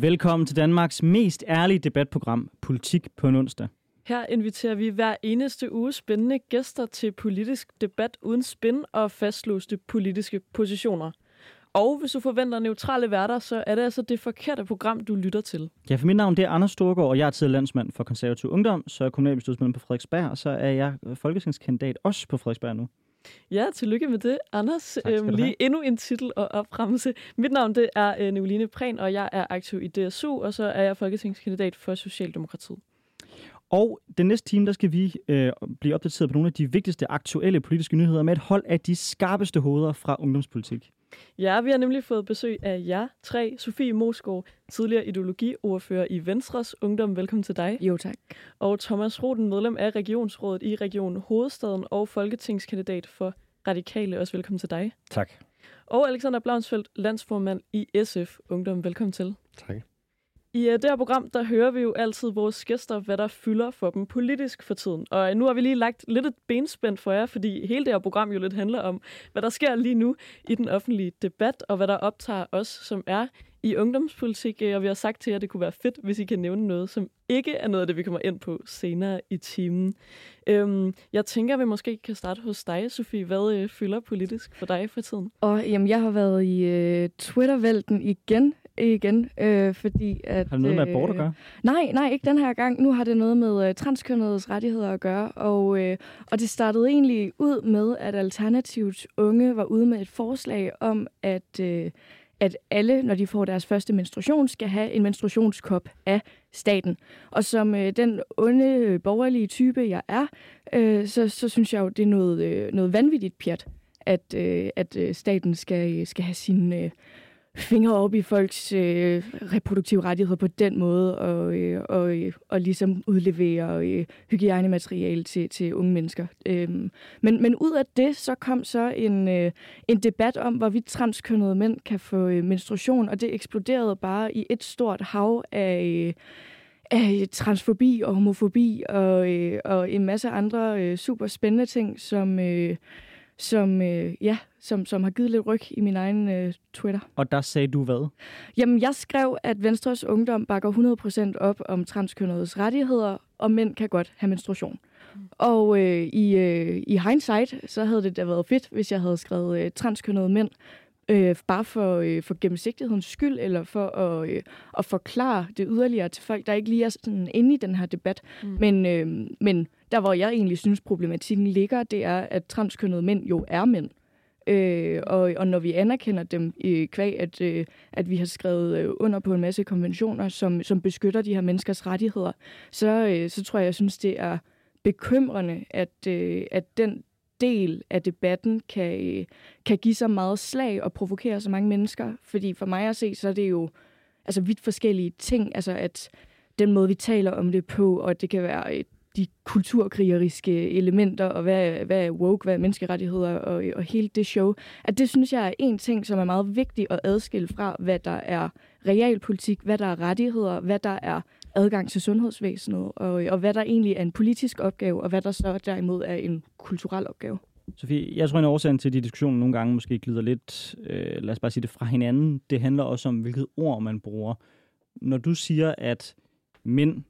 Velkommen til Danmarks mest ærlige debatprogram, Politik på en onsdag. Her inviterer vi hver eneste uge spændende gæster til politisk debat uden spin og fastlåste politiske positioner. Og hvis du forventer neutrale værter, så er det altså det forkerte program, du lytter til. Ja, for mit navn det er Anders Storgård, og jeg er tidligere landsmand for konservativ ungdom, så er kommunalbestyrelsesmedlem på Frederiksberg, og så er jeg folketingskandidat også på Frederiksberg nu. Ja, tillykke med det, Anders. Øhm, lige endnu en titel og opremse. Mit navn det er øh, Nicoline Prehn, og jeg er aktiv i DSU, og så er jeg folketingskandidat for Socialdemokratiet. Og den næste time, der skal vi øh, blive opdateret på nogle af de vigtigste aktuelle politiske nyheder med et hold af de skarpeste hoveder fra ungdomspolitik. Ja, vi har nemlig fået besøg af jer tre. Sofie Mosgaard, tidligere ideologiordfører i Venstres Ungdom. Velkommen til dig. Jo, tak. Og Thomas Roden, medlem af Regionsrådet i Region Hovedstaden og folketingskandidat for Radikale. Også velkommen til dig. Tak. Og Alexander Blaunsfeldt, landsformand i SF Ungdom. Velkommen til. Tak. I uh, det her program, der hører vi jo altid vores gæster, hvad der fylder for dem politisk for tiden. Og øh, nu har vi lige lagt lidt et benspænd for jer, fordi hele det her program jo lidt handler om, hvad der sker lige nu i den offentlige debat, og hvad der optager os, som er i ungdomspolitik. Øh, og vi har sagt til jer, at det kunne være fedt, hvis I kan nævne noget, som ikke er noget af det, vi kommer ind på senere i timen. Øhm, jeg tænker, at vi måske kan starte hos dig, Sofie. Hvad øh, fylder politisk for dig for tiden? Og jamen, jeg har været i øh, Twitter-vælten igen igen, øh, fordi at... Har det noget med abort at gøre? Nej, nej, ikke den her gang. Nu har det noget med øh, transkønnedes rettigheder at gøre, og, øh, og det startede egentlig ud med, at Alternativets unge var ude med et forslag om, at, øh, at alle, når de får deres første menstruation, skal have en menstruationskop af staten. Og som øh, den onde borgerlige type, jeg er, øh, så, så synes jeg jo, det er noget, øh, noget vanvittigt pjat, at, øh, at øh, staten skal, skal have sin... Øh, fingre op i folks øh, reproduktive rettigheder på den måde, og, øh, og, øh, og ligesom udlevere øh, hygiejnemateriale til, til unge mennesker. Øhm, men, men ud af det, så kom så en, øh, en debat om, hvorvidt transkønnede mænd kan få øh, menstruation, og det eksploderede bare i et stort hav af... Øh, af transfobi og homofobi og, øh, og en masse andre øh, super spændende ting, som, øh, som, øh, ja, som, som har givet lidt ryg i min egen øh, Twitter. Og der sagde du hvad? Jamen, jeg skrev, at Venstres Ungdom bakker 100% op om transkønnedes rettigheder, og mænd kan godt have menstruation. Mm. Og øh, i, øh, i hindsight, så havde det da været fedt, hvis jeg havde skrevet øh, transkønnede mænd, øh, bare for, øh, for gennemsigtighedens skyld, eller for at, øh, at forklare det yderligere til folk, der ikke lige er sådan inde i den her debat. Mm. Men, øh, men der, hvor jeg egentlig synes, problematikken ligger, det er, at transkønnede mænd jo er mænd. Øh, og, og når vi anerkender dem i kvæg, at, øh, at vi har skrevet øh, under på en masse konventioner, som, som beskytter de her menneskers rettigheder, så, øh, så tror jeg, jeg synes, det er bekymrende, at, øh, at den del af debatten kan, kan give så meget slag og provokere så mange mennesker. Fordi for mig at se, så er det jo altså vidt forskellige ting. Altså at den måde, vi taler om det på, og det kan være øh, de kulturkrigeriske elementer, og hvad, hvad er woke, hvad er menneskerettigheder, og, og hele det show, at det synes jeg er en ting, som er meget vigtig at adskille fra, hvad der er realpolitik, hvad der er rettigheder, hvad der er adgang til sundhedsvæsenet, og, og hvad der egentlig er en politisk opgave, og hvad der så derimod er en kulturel opgave. Sofie, jeg tror, en årsag til, at de diskussioner nogle gange måske glider lidt, øh, lad os bare sige det, fra hinanden, det handler også om, hvilket ord man bruger. Når du siger, at mænd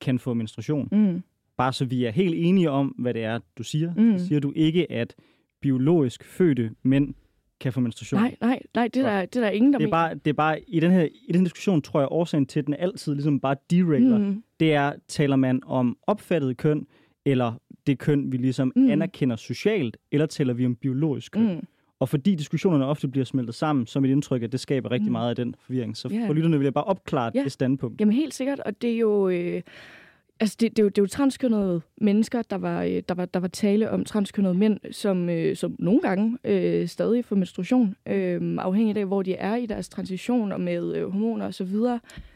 kan få menstruation, mm. Bare så vi er helt enige om, hvad det er, du siger. Mm. Så siger du ikke, at biologisk fødte mænd kan få menstruation. Nej, nej, nej, det er der, det er der ingen, der det er bare, det er bare, i den her i den diskussion, tror jeg, årsagen til, at den altid ligesom bare derailer, mm. det er, taler man om opfattet køn, eller det køn, vi ligesom mm. anerkender socialt, eller taler vi om biologisk køn. Mm. Og fordi diskussionerne ofte bliver smeltet sammen, så er mit indtryk, at det skaber rigtig mm. meget af den forvirring. Så yeah. for lytterne vil jeg bare opklare yeah. det standpunkt. Jamen helt sikkert, og det er jo... Øh Altså, det, det, er jo, det er jo transkønnede mennesker, der var, øh, der var, der var tale om transkønnede mænd, som, øh, som nogle gange øh, stadig får menstruation, øh, afhængig af, hvor de er i deres transition og med øh, hormoner osv.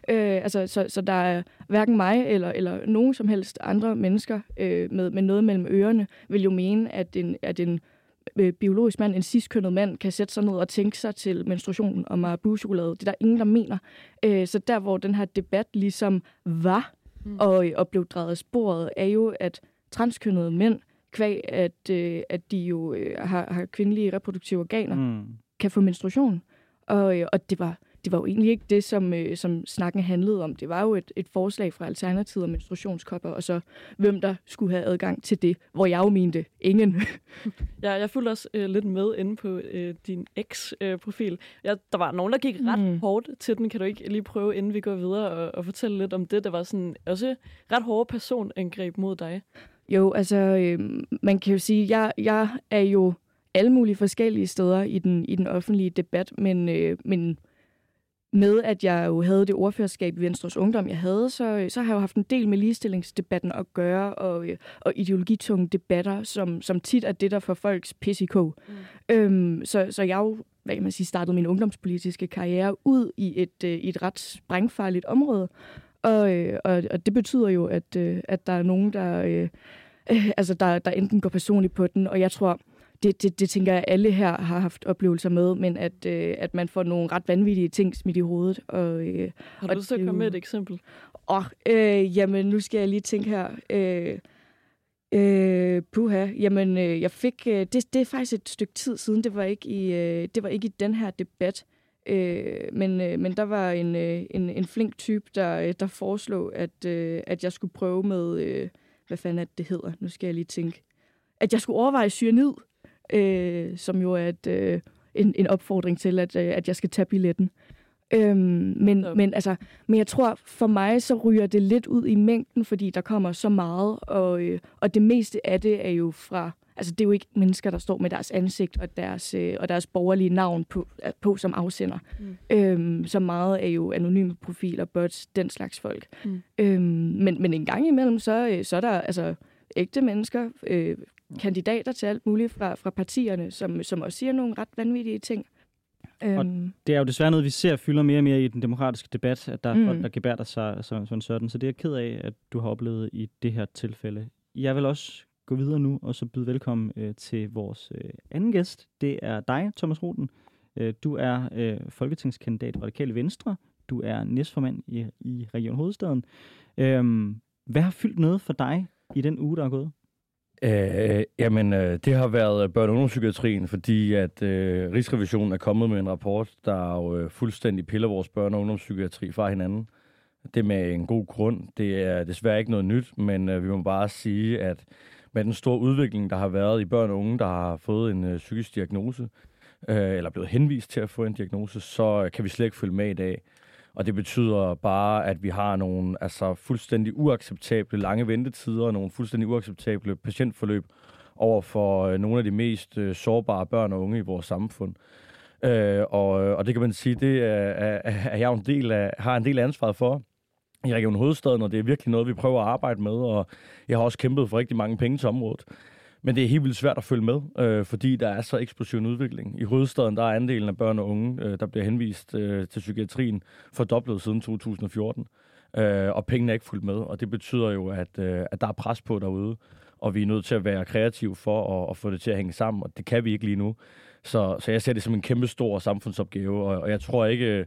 Øh, altså, så, så der er hverken mig eller, eller nogen som helst andre mennesker øh, med, med noget mellem ørerne, vil jo mene, at en, at en øh, biologisk mand, en ciskønnet mand, kan sætte sig ned og tænke sig til menstruation og marabu-chokolade. Det er der ingen, der mener. Øh, så der, hvor den her debat ligesom var mm. og, og blev drejet af sporet, er jo, at transkønnede mænd, kvæg at, øh, at de jo øh, har, har kvindelige reproduktive organer, mm. kan få menstruation. Og, øh, og det var det var jo egentlig ikke det, som, øh, som snakken handlede om. Det var jo et, et forslag fra Alternativet om menstruationskopper, og så hvem der skulle have adgang til det, hvor jeg jo mente ingen. ja, jeg fulgte også øh, lidt med inde på øh, din ex-profil. Ja, der var nogen, der gik ret mm. hårdt til den. Kan du ikke lige prøve, inden vi går videre, og, og fortælle lidt om det? Der var sådan også ret hårde personangreb mod dig. Jo, altså, øh, man kan jo sige, jeg, jeg er jo alle mulige forskellige steder i den, i den offentlige debat, men, øh, men med, at jeg jo havde det ordførerskab i Venstres Ungdom, jeg havde, så, så har jeg jo haft en del med ligestillingsdebatten at gøre, og, og ideologitunge debatter, som, som tit er det, der får folks pis i kog. Mm. Øhm, så, så jeg jo, hvad kan man sige, startede min ungdomspolitiske karriere ud i et, øh, i et ret sprængfarligt område, og, øh, og, og det betyder jo, at, øh, at der er nogen, der, øh, altså der, der enten går personligt på den, og jeg tror, det, det, det tænker jeg, alle her har haft oplevelser med, men at, øh, at man får nogle ret vanvittige ting smidt i hovedet. Og, øh, har du og så kommet med et eksempel? Åh, øh, jamen nu skal jeg lige tænke her. Øh, øh, puha, jamen øh, jeg fik, øh, det, det er faktisk et stykke tid siden, det var ikke i, øh, det var ikke i den her debat, øh, men, øh, men der var en, øh, en, en flink type, der, øh, der foreslog, at, øh, at jeg skulle prøve med, øh, hvad fanden er det, det hedder, nu skal jeg lige tænke, at jeg skulle overveje cyanid øh, som jo er et, øh, en, en opfordring til, at, øh, at jeg skal tage billetten. Øhm, men, ja. men, altså, men jeg tror, for mig så ryger det lidt ud i mængden, fordi der kommer så meget, og, øh, og det meste af det er jo fra... Altså, det er jo ikke mennesker, der står med deres ansigt og deres, øh, og deres borgerlige navn på, på som afsender. Mm. Øhm, så meget er jo anonyme profiler, bots, den slags folk. Mm. Øhm, men, men en gang imellem, så, øh, så er der altså ægte mennesker, øh, kandidater til alt muligt fra, fra partierne, som, som også siger nogle ret vanvittige ting. Og øhm. det er jo desværre noget, vi ser fylder mere og mere i den demokratiske debat, at der er mm. folk, der gebærder sig så, sådan sådan. Så det er jeg ked af, at du har oplevet i det her tilfælde. Jeg vil også gå videre nu, og så byde velkommen øh, til vores øh, anden gæst. Det er dig, Thomas Roden. Øh, du er øh, folketingskandidat Radikale Venstre. Du er næstformand i, i Region Hovedstaden. Øh, hvad har fyldt noget for dig i den uge, der er gået? Øh, jamen, øh, det har været øh, børne- og ungdomspsykiatrien, fordi at øh, Rigsrevisionen er kommet med en rapport, der jo øh, fuldstændig piller vores børne- og ungdomspsykiatri fra hinanden. Det med en god grund. Det er desværre ikke noget nyt, men øh, vi må bare sige, at med den store udvikling, der har været i børn og unge, der har fået en øh, psykisk diagnose, øh, eller blevet henvist til at få en diagnose, så øh, kan vi slet ikke følge med i dag. Og det betyder bare, at vi har nogle altså, fuldstændig uacceptable lange ventetider og nogle fuldstændig uacceptable patientforløb over for øh, nogle af de mest øh, sårbare børn og unge i vores samfund. Øh, og, øh, og det kan man sige, det er, er, er jeg en del af, har en del af ansvaret for i Region Hovedstaden, og det er virkelig noget, vi prøver at arbejde med, og jeg har også kæmpet for rigtig mange penge til området. Men det er helt vildt svært at følge med, øh, fordi der er så eksplosiv en udvikling. I hovedstaden der er andelen af børn og unge, øh, der bliver henvist øh, til psykiatrien, fordoblet siden 2014. Øh, og pengene er ikke fulgt med, og det betyder jo, at, øh, at der er pres på derude, og vi er nødt til at være kreative for at, at få det til at hænge sammen, og det kan vi ikke lige nu. Så, så jeg ser det som en kæmpe stor samfundsopgave, og, og jeg tror ikke... Øh,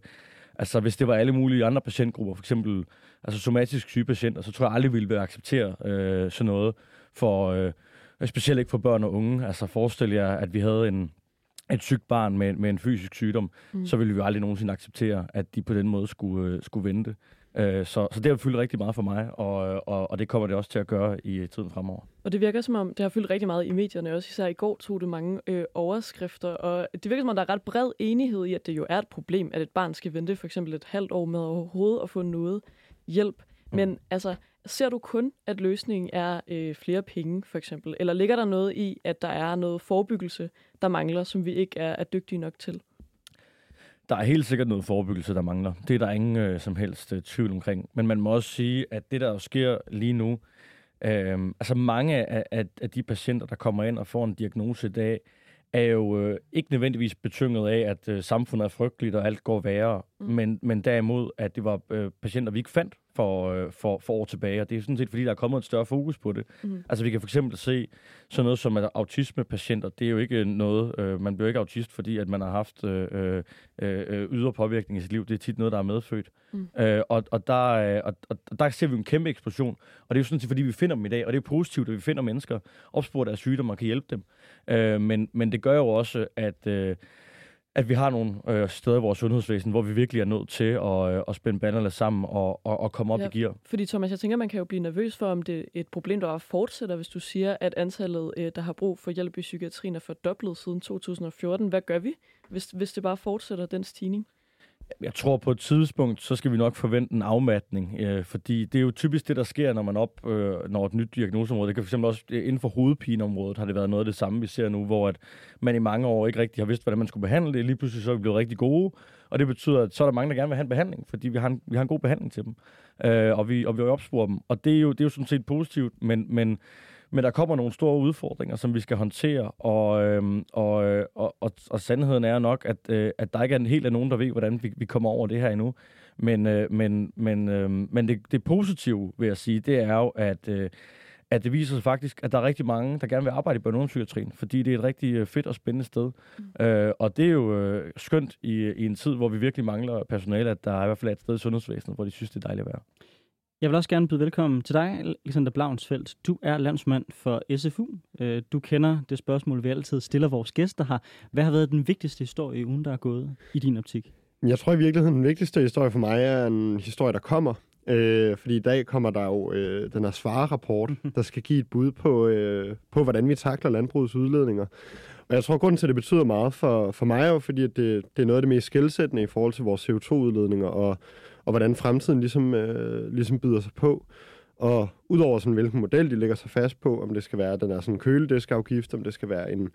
altså, hvis det var alle mulige andre patientgrupper, for eksempel altså somatisk syge patienter, så tror jeg aldrig, vi ville acceptere øh, sådan noget for... Øh, Specielt ikke for børn og unge. Altså forestil jer, at vi havde en, et sygt barn med, med en fysisk sygdom, mm. så ville vi jo aldrig nogensinde acceptere, at de på den måde skulle, øh, skulle vente. Øh, så, så det har fyldt rigtig meget for mig, og, og, og det kommer det også til at gøre i tiden fremover. Og det virker som om, det har fyldt rigtig meget i medierne, også især i går tog det mange øh, overskrifter, og det virker som om, der er ret bred enighed i, at det jo er et problem, at et barn skal vente for eksempel et halvt år med overhovedet at få noget hjælp. Mm. Men altså, Ser du kun, at løsningen er øh, flere penge, for eksempel? Eller ligger der noget i, at der er noget forebyggelse, der mangler, som vi ikke er, er dygtige nok til? Der er helt sikkert noget forebyggelse, der mangler. Det er der ingen øh, som helst øh, tvivl omkring. Men man må også sige, at det, der sker lige nu, øh, altså mange af, af, af de patienter, der kommer ind og får en diagnose i dag, er jo øh, ikke nødvendigvis betynget af, at øh, samfundet er frygteligt og alt går værre, mm. men, men derimod, at det var øh, patienter, vi ikke fandt for, øh, for, for år tilbage, og det er sådan set, fordi der er kommet et større fokus på det. Mm. Altså vi kan for eksempel se sådan noget som at autismepatienter, det er jo ikke noget, øh, man bliver ikke autist, fordi at man har haft øh, øh, øh, ydre påvirkning i sit liv, det er tit noget, der er medfødt. Mm. Øh, og, og, der, øh, og, og der ser vi en kæmpe eksplosion, og det er jo sådan set, fordi vi finder dem i dag, og det er positivt, at vi finder mennesker, opsporer deres sygdomme og kan hjælpe dem. Øh, men, men det gør jo også, at... Øh, at vi har nogle øh, steder i vores sundhedsvæsen, hvor vi virkelig er nødt til at, øh, at spænde banderne sammen og, og, og komme op ja, i gear. Fordi Thomas, jeg tænker, man kan jo blive nervøs for, om det er et problem, der fortsætter, hvis du siger, at antallet, øh, der har brug for hjælp i psykiatrien, er fordoblet siden 2014. Hvad gør vi, hvis, hvis det bare fortsætter den stigning? Jeg tror på et tidspunkt, så skal vi nok forvente en afmatning, øh, fordi det er jo typisk det, der sker, når man op, øh, når et nyt diagnoseområde. Det kan fx også øh, inden for hovedpineområdet har det været noget af det samme, vi ser nu, hvor at man i mange år ikke rigtig har vidst, hvordan man skulle behandle det. Lige pludselig så er vi blevet rigtig gode, og det betyder, at så er der mange, der gerne vil have en behandling, fordi vi har en, vi har en god behandling til dem, øh, og vi, og vi opsporer dem. Og det er jo, det er jo sådan set positivt, men, men men der kommer nogle store udfordringer, som vi skal håndtere, og, øhm, og, og, og, og sandheden er nok, at, øh, at der ikke er en helt af nogen, der ved, hvordan vi, vi kommer over det her endnu. Men, øh, men, men, øh, men det, det positive, vil jeg sige, det er jo, at, øh, at det viser sig faktisk, at der er rigtig mange, der gerne vil arbejde i børneomspsykiatrien, fordi det er et rigtig øh, fedt og spændende sted. Mm. Øh, og det er jo øh, skønt i, i en tid, hvor vi virkelig mangler personale, at der er i hvert fald et sted i sundhedsvæsenet, hvor de synes, det er dejligt at være. Jeg vil også gerne byde velkommen til dig, Alexander Blaunsfeldt. Du er landsmand for SFU. Øh, du kender det spørgsmål, vi altid stiller vores gæster her. Hvad har været den vigtigste historie i ugen, der er gået i din optik? Jeg tror i virkeligheden, den vigtigste historie for mig er en historie, der kommer. Øh, fordi i dag kommer der jo øh, den her svarerapport, der skal give et bud på, øh, på, hvordan vi takler landbrugets udledninger. Og jeg tror, grunden til, at det betyder meget for, for mig, er jo fordi, at det, det er noget af det mest skældsættende i forhold til vores CO2-udledninger, og og hvordan fremtiden ligesom, øh, ligesom byder sig på. Og udover sådan, hvilken model de lægger sig fast på, om det skal være den er sådan kølediskafgift, om det skal være en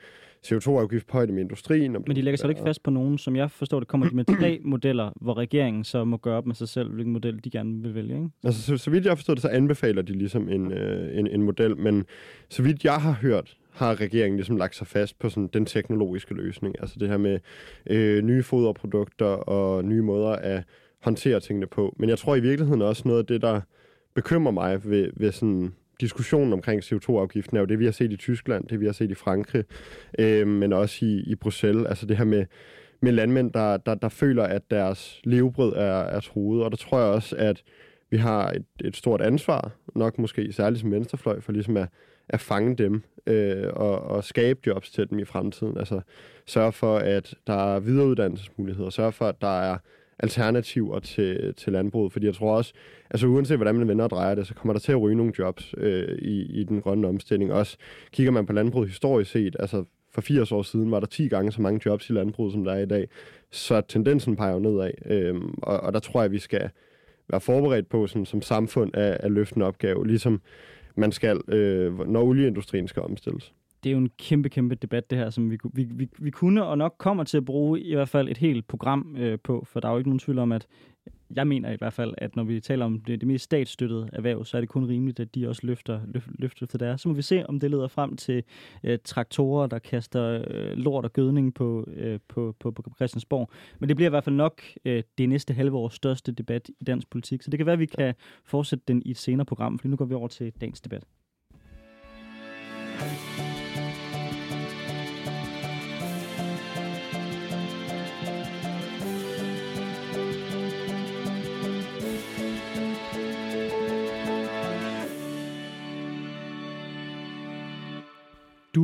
CO2-afgift på højde med industrien. Om Men de lægger sig ikke fast på nogen, som jeg forstår det, kommer de med tre modeller, hvor regeringen så må gøre op med sig selv, hvilken model de gerne vil vælge, ikke? Altså, så, så vidt jeg forstår det, så anbefaler de ligesom en, øh, en, en model, men så vidt jeg har hørt, har regeringen ligesom lagt sig fast på sådan den teknologiske løsning. Altså det her med øh, nye foderprodukter og nye måder at håndtere tingene på. Men jeg tror i virkeligheden også noget af det, der bekymrer mig ved, ved sådan diskussionen omkring CO2-afgiften, er jo det, vi har set i Tyskland, det vi har set i Frankrig, øh, men også i, i Bruxelles. Altså det her med, med landmænd, der, der, der føler, at deres levebrød er, er truet. Og der tror jeg også, at vi har et, et stort ansvar, nok måske særligt som venstrefløj, for ligesom at, at fange dem øh, og, og skabe jobs til dem i fremtiden. Altså sørge for, at der er videreuddannelsesmuligheder, sørge for, at der er alternativer til, til landbruget. Fordi jeg tror også, altså uanset hvordan man vender og drejer det, så kommer der til at ryge nogle jobs øh, i, i den grønne omstilling. Også kigger man på landbruget historisk set, altså for 80 år siden var der 10 gange så mange jobs i landbruget, som der er i dag. Så tendensen peger jo nedad. øh, og, og der tror jeg, vi skal være forberedt på sådan, som samfund at, at løfte en opgave, ligesom man skal, øh, når olieindustrien skal omstilles det er jo en kæmpe, kæmpe debat, det her, som vi, vi, vi, vi kunne og nok kommer til at bruge i hvert fald et helt program øh, på, for der er jo ikke nogen tvivl om, at jeg mener i hvert fald, at når vi taler om det, det mest statsstøttede erhverv, så er det kun rimeligt, at de også løfter, løf, løfter til deres. Så må vi se, om det leder frem til øh, traktorer, der kaster øh, lort og gødning på, øh, på, på, på Christiansborg. Men det bliver i hvert fald nok øh, det næste halve års største debat i dansk politik. Så det kan være, at vi kan fortsætte den i et senere program, for nu går vi over til dagens debat.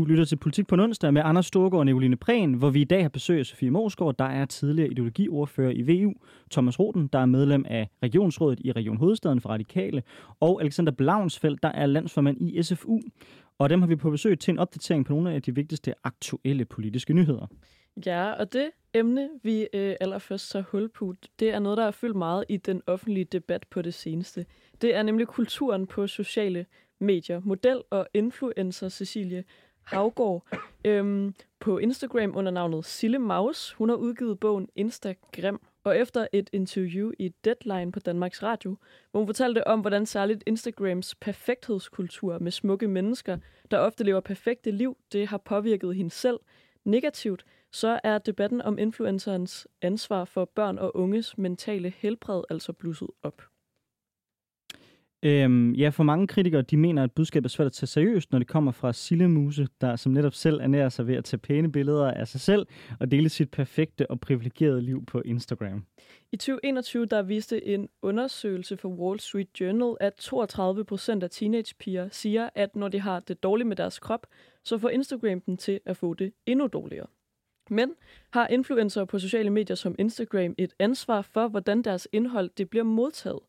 Lytter til Politik på en onsdag med Anders Storgård og Nicoline Prehn, hvor vi i dag har besøg af Sofie Morsgaard, der er tidligere ideologiordfører i VU, Thomas Roden, der er medlem af Regionsrådet i Region Hovedstaden for Radikale, og Alexander Blaunsfeldt, der er landsformand i SFU. Og dem har vi på besøg til en opdatering på nogle af de vigtigste aktuelle politiske nyheder. Ja, og det emne, vi øh, allerførst så hul på, det er noget, der er fyldt meget i den offentlige debat på det seneste. Det er nemlig kulturen på sociale medier. Model og influencer Cecilie Havgård øhm, på Instagram under navnet Sille Maus. Hun har udgivet bogen Instagram, og efter et interview i Deadline på Danmarks Radio, hvor hun fortalte om, hvordan særligt Instagrams perfekthedskultur med smukke mennesker, der ofte lever perfekte liv, det har påvirket hende selv negativt, så er debatten om influencerens ansvar for børn og unges mentale helbred altså blusset op. Øhm, ja, for mange kritikere, de mener, at budskabet er svært at tage seriøst, når det kommer fra Sillemuse, der som netop selv ernærer sig ved at tage pæne billeder af sig selv og dele sit perfekte og privilegerede liv på Instagram. I 2021 der viste en undersøgelse for Wall Street Journal, at 32 procent af teenagepiger siger, at når de har det dårligt med deres krop, så får Instagram dem til at få det endnu dårligere. Men har influencer på sociale medier som Instagram et ansvar for, hvordan deres indhold det bliver modtaget?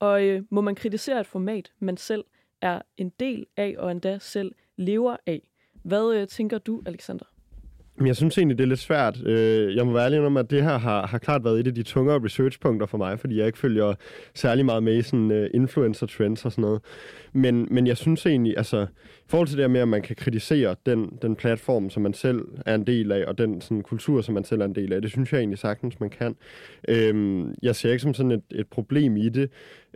Og øh, må man kritisere et format, man selv er en del af og endda selv lever af? Hvad øh, tænker du, Alexander? Men jeg synes egentlig, det er lidt svært. Øh, jeg må være ærlig om, at det her har, har klart været et af de tungere researchpunkter for mig, fordi jeg ikke følger særlig meget med i sådan øh, uh, influencer trends og sådan noget. Men, men jeg synes egentlig, altså, forhold til det her med, at man kan kritisere den, den platform, som man selv er en del af, og den sådan, kultur, som man selv er en del af, det synes jeg egentlig sagtens, man kan. Øhm, jeg ser ikke som sådan et, et problem i det,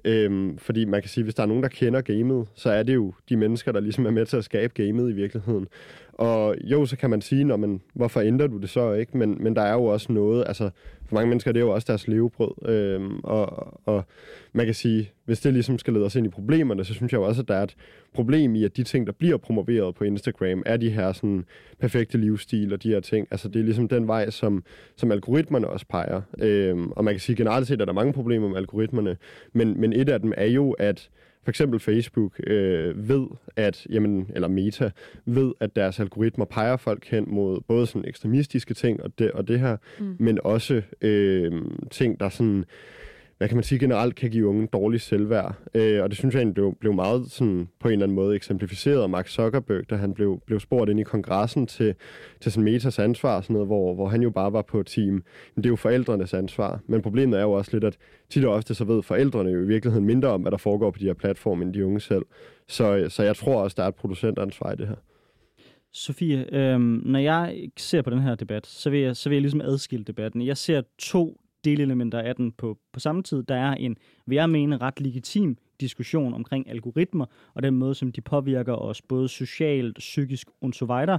øhm, fordi man kan sige, hvis der er nogen, der kender gamet, så er det jo de mennesker, der ligesom er med til at skabe gamet i virkeligheden. Og jo, så kan man sige, når man, hvorfor ændrer du det så ikke? Men, men der er jo også noget, altså for mange mennesker det er jo også deres levebrød. Øhm, og, og man kan sige, hvis det ligesom skal lede os ind i problemerne, så synes jeg jo også, at der er et problem i, at de ting, der bliver promoveret på Instagram, er de her sådan perfekte livsstil og de her ting. Altså det er ligesom den vej, som, som algoritmerne også peger. Øhm, og man kan sige generelt set, at der er mange problemer med algoritmerne, men, men et af dem er jo, at for eksempel Facebook øh, ved, at, jamen, eller Meta, ved, at deres algoritmer peger folk hen mod både sådan ekstremistiske ting og det, og det her, mm. men også øh, ting, der sådan hvad kan man sige, generelt kan give unge dårlig selvværd. Øh, og det synes jeg egentlig blev, blev meget sådan, på en eller anden måde eksemplificeret af Mark Zuckerberg, da han blev, blev spurgt ind i kongressen til, til sådan Metas ansvar, sådan noget, hvor, hvor han jo bare var på team. Men det er jo forældrenes ansvar. Men problemet er jo også lidt, at tit og ofte så ved forældrene jo i virkeligheden mindre om, hvad der foregår på de her platforme, end de unge selv. Så, så jeg tror også, der er et producentansvar i det her. Sofie, øhm, når jeg ser på den her debat, så vil jeg, så vil jeg ligesom adskille debatten. Jeg ser to delelementer af den på, på samme tid. Der er en, vil jeg mene, ret legitim diskussion omkring algoritmer og den måde, som de påvirker os både socialt, psykisk og så videre.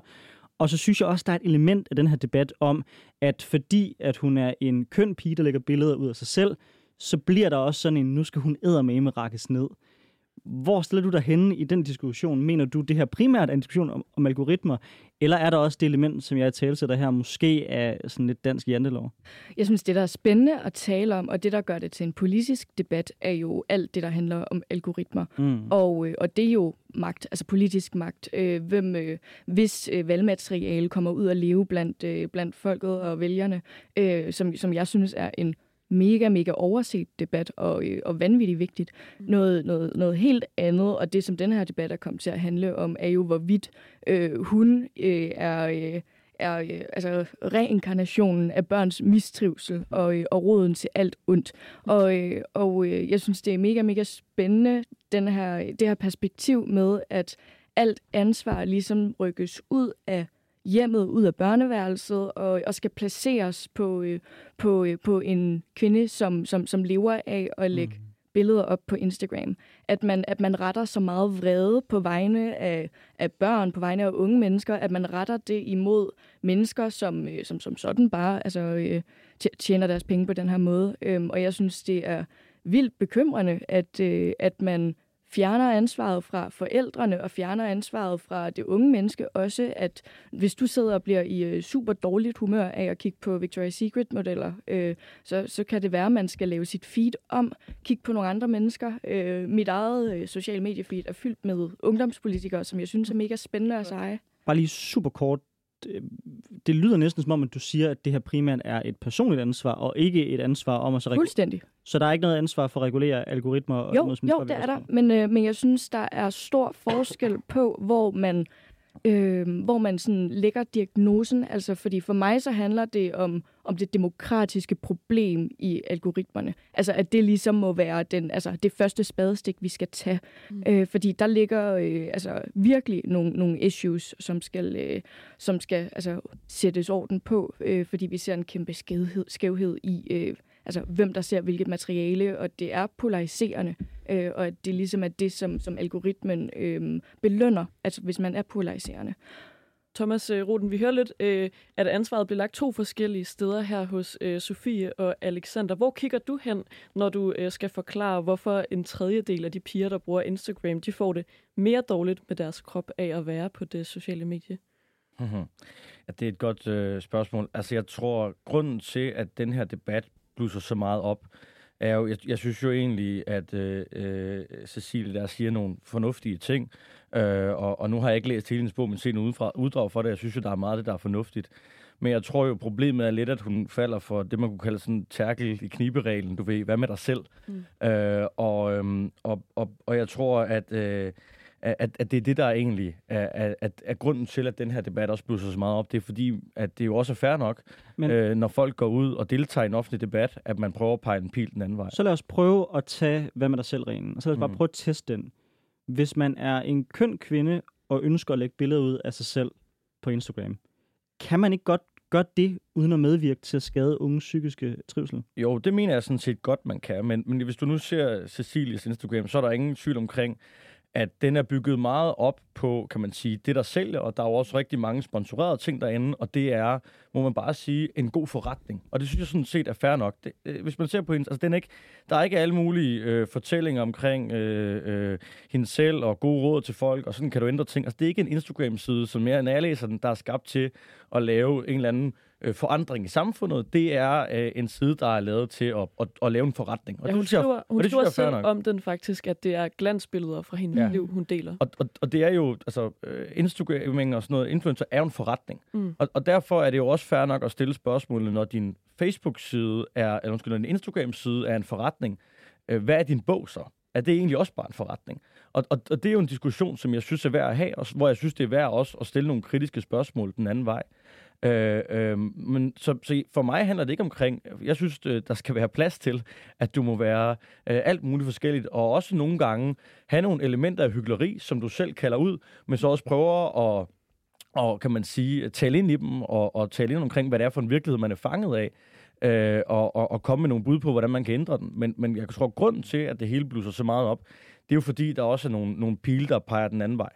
Og så synes jeg også, der er et element af den her debat om, at fordi at hun er en køn pige, der lægger billeder ud af sig selv, så bliver der også sådan en, nu skal hun med rakkes ned. Hvor stiller du dig henne i den diskussion? Mener du, det her primært er en diskussion om, om algoritmer, eller er der også det element, som jeg talsætter her, måske er sådan lidt dansk jantelov? Jeg synes, det, der er spændende at tale om, og det, der gør det til en politisk debat, er jo alt det, der handler om algoritmer. Mm. Og, øh, og det er jo magt, altså politisk magt. Øh, hvem, øh, hvis øh, valgmateriale kommer ud og leve blandt, øh, blandt folket og vælgerne, øh, som, som jeg synes er en mega, mega overset debat og, øh, og vanvittigt vigtigt. Mm. Noget, noget, noget helt andet, og det som den her debat er kommet til at handle om, er jo, hvorvidt øh, hun øh, er... Øh, er øh, altså reinkarnationen af børns mistrivsel og, øh, og roden til alt ondt. Og, øh, og øh, jeg synes, det er mega, mega spændende, den her, det her perspektiv med, at alt ansvar ligesom rykkes ud af hjemmet ud af børneværelset og, og skal placeres på, øh, på, øh, på en kvinde, som, som, som lever af at lægge mm. billeder op på Instagram. At man, at man retter så meget vrede på vegne af, af børn, på vegne af unge mennesker, at man retter det imod mennesker, som, øh, som, som sådan bare altså, øh, tjener deres penge på den her måde. Øhm, og jeg synes, det er vildt bekymrende, at, øh, at man fjerner ansvaret fra forældrene og fjerner ansvaret fra det unge menneske også, at hvis du sidder og bliver i øh, super dårligt humør af at kigge på Victoria's Secret-modeller, øh, så, så kan det være, at man skal lave sit feed om, kigge på nogle andre mennesker. Øh, mit eget øh, social mediefeed er fyldt med ungdomspolitikere, som jeg synes er mega spændende at sige. Bare lige super kort det lyder næsten som om, at du siger, at det her primært er et personligt ansvar, og ikke et ansvar om at så. Fuldstændig. Så der er ikke noget ansvar for at regulere algoritmer? Og jo, noget, som jo det er der, men, øh, men jeg synes, der er stor forskel på, hvor man øh, hvor man sådan lægger diagnosen. Altså, fordi for mig så handler det om, om det demokratiske problem i algoritmerne. Altså, at det ligesom må være den, altså, det første spadestik, vi skal tage. Mm. Øh, fordi der ligger øh, altså, virkelig nogle, nogle issues, som skal, øh, som skal altså, sættes orden på, øh, fordi vi ser en kæmpe skævhed, skævhed i... Øh, altså, hvem der ser hvilket materiale, og det er polariserende, øh, og at det ligesom er det, som, som algoritmen øh, belønner, altså hvis man er polariserende. Thomas øh, Roden, vi hører lidt, øh, at ansvaret bliver lagt to forskellige steder her hos øh, Sofie og Alexander. Hvor kigger du hen, når du øh, skal forklare, hvorfor en tredjedel af de piger, der bruger Instagram, de får det mere dårligt med deres krop af at være på det sociale medie? Mm-hmm. Ja, det er et godt øh, spørgsmål. Altså, jeg tror, grunden til, at den her debat blusser så meget op, er jo, jeg, jeg synes jo egentlig, at øh, øh, Cecilie der siger nogle fornuftige ting, øh, og, og nu har jeg ikke læst hele hendes bog, men set en uddrag for det. Jeg synes jo, der er meget af det, der er fornuftigt. Men jeg tror jo, problemet er lidt, at hun falder for det, man kunne kalde sådan tærkel i knibereglen. Du ved, hvad med dig selv? Mm. Øh, og, øhm, og, og, og jeg tror, at... Øh, at, at det er det, der egentlig er, at, at, at grunden til, at den her debat også blusser så meget op. Det er fordi, at det jo også er fair nok, Men, øh, når folk går ud og deltager i en offentlig debat, at man prøver at pege en pil den anden vej. Så lad os prøve at tage, hvad med dig selv reglen, og så lad os bare mm. prøve at teste den. Hvis man er en køn kvinde og ønsker at lægge billeder ud af sig selv på Instagram, kan man ikke godt gøre det, uden at medvirke til at skade unges psykiske trivsel? Jo, det mener jeg sådan set godt, man kan. Men, men hvis du nu ser Cecilias Instagram, så er der ingen tvivl omkring, at den er bygget meget op på, kan man sige, det der sælger, og der er jo også rigtig mange sponsorerede ting derinde, og det er, må man bare sige, en god forretning. Og det synes jeg sådan set er fair nok. Det, øh, hvis man ser på hendes, altså den er ikke, der er ikke alle mulige øh, fortællinger omkring øh, øh, hende selv og gode råd til folk, og sådan kan du ændre ting. Altså det er ikke en Instagram-side, som mere, end jeg læser den, der er skabt til at lave en eller anden øh, forandring i samfundet, det er øh, en side, der er lavet til at, at, at lave en forretning. Og ja, hun det, skriver, jeg, hun det skriver selv om den faktisk, at det er glansbilleder fra hendes ja. liv, hun deler. Og, og, og det er jo, altså, øh, Instagram og sådan noget, influencer er jo en forretning. Mm. Og, og derfor er det jo også fair nok at stille spørgsmålet, når din Facebook-side er, eller undskyld, når din Instagram-side er en forretning, øh, hvad er din bog så? Er det egentlig også bare en forretning? Og, og, og det er jo en diskussion, som jeg synes er værd at have, og hvor jeg synes, det er værd også at stille nogle kritiske spørgsmål den anden vej. Øh, øh, men så, så for mig handler det ikke omkring, jeg synes, øh, der skal være plads til, at du må være øh, alt muligt forskelligt, og også nogle gange have nogle elementer af hyggeleri, som du selv kalder ud, men så også prøver at og kan man sige, tale ind i dem, og, og tale ind omkring, hvad det er for en virkelighed, man er fanget af, øh, og, og, og komme med nogle bud på, hvordan man kan ændre den. Men, men jeg tror, at grunden til, at det hele blusser så meget op, det er jo fordi, der også er nogle, nogle pile, der peger den anden vej.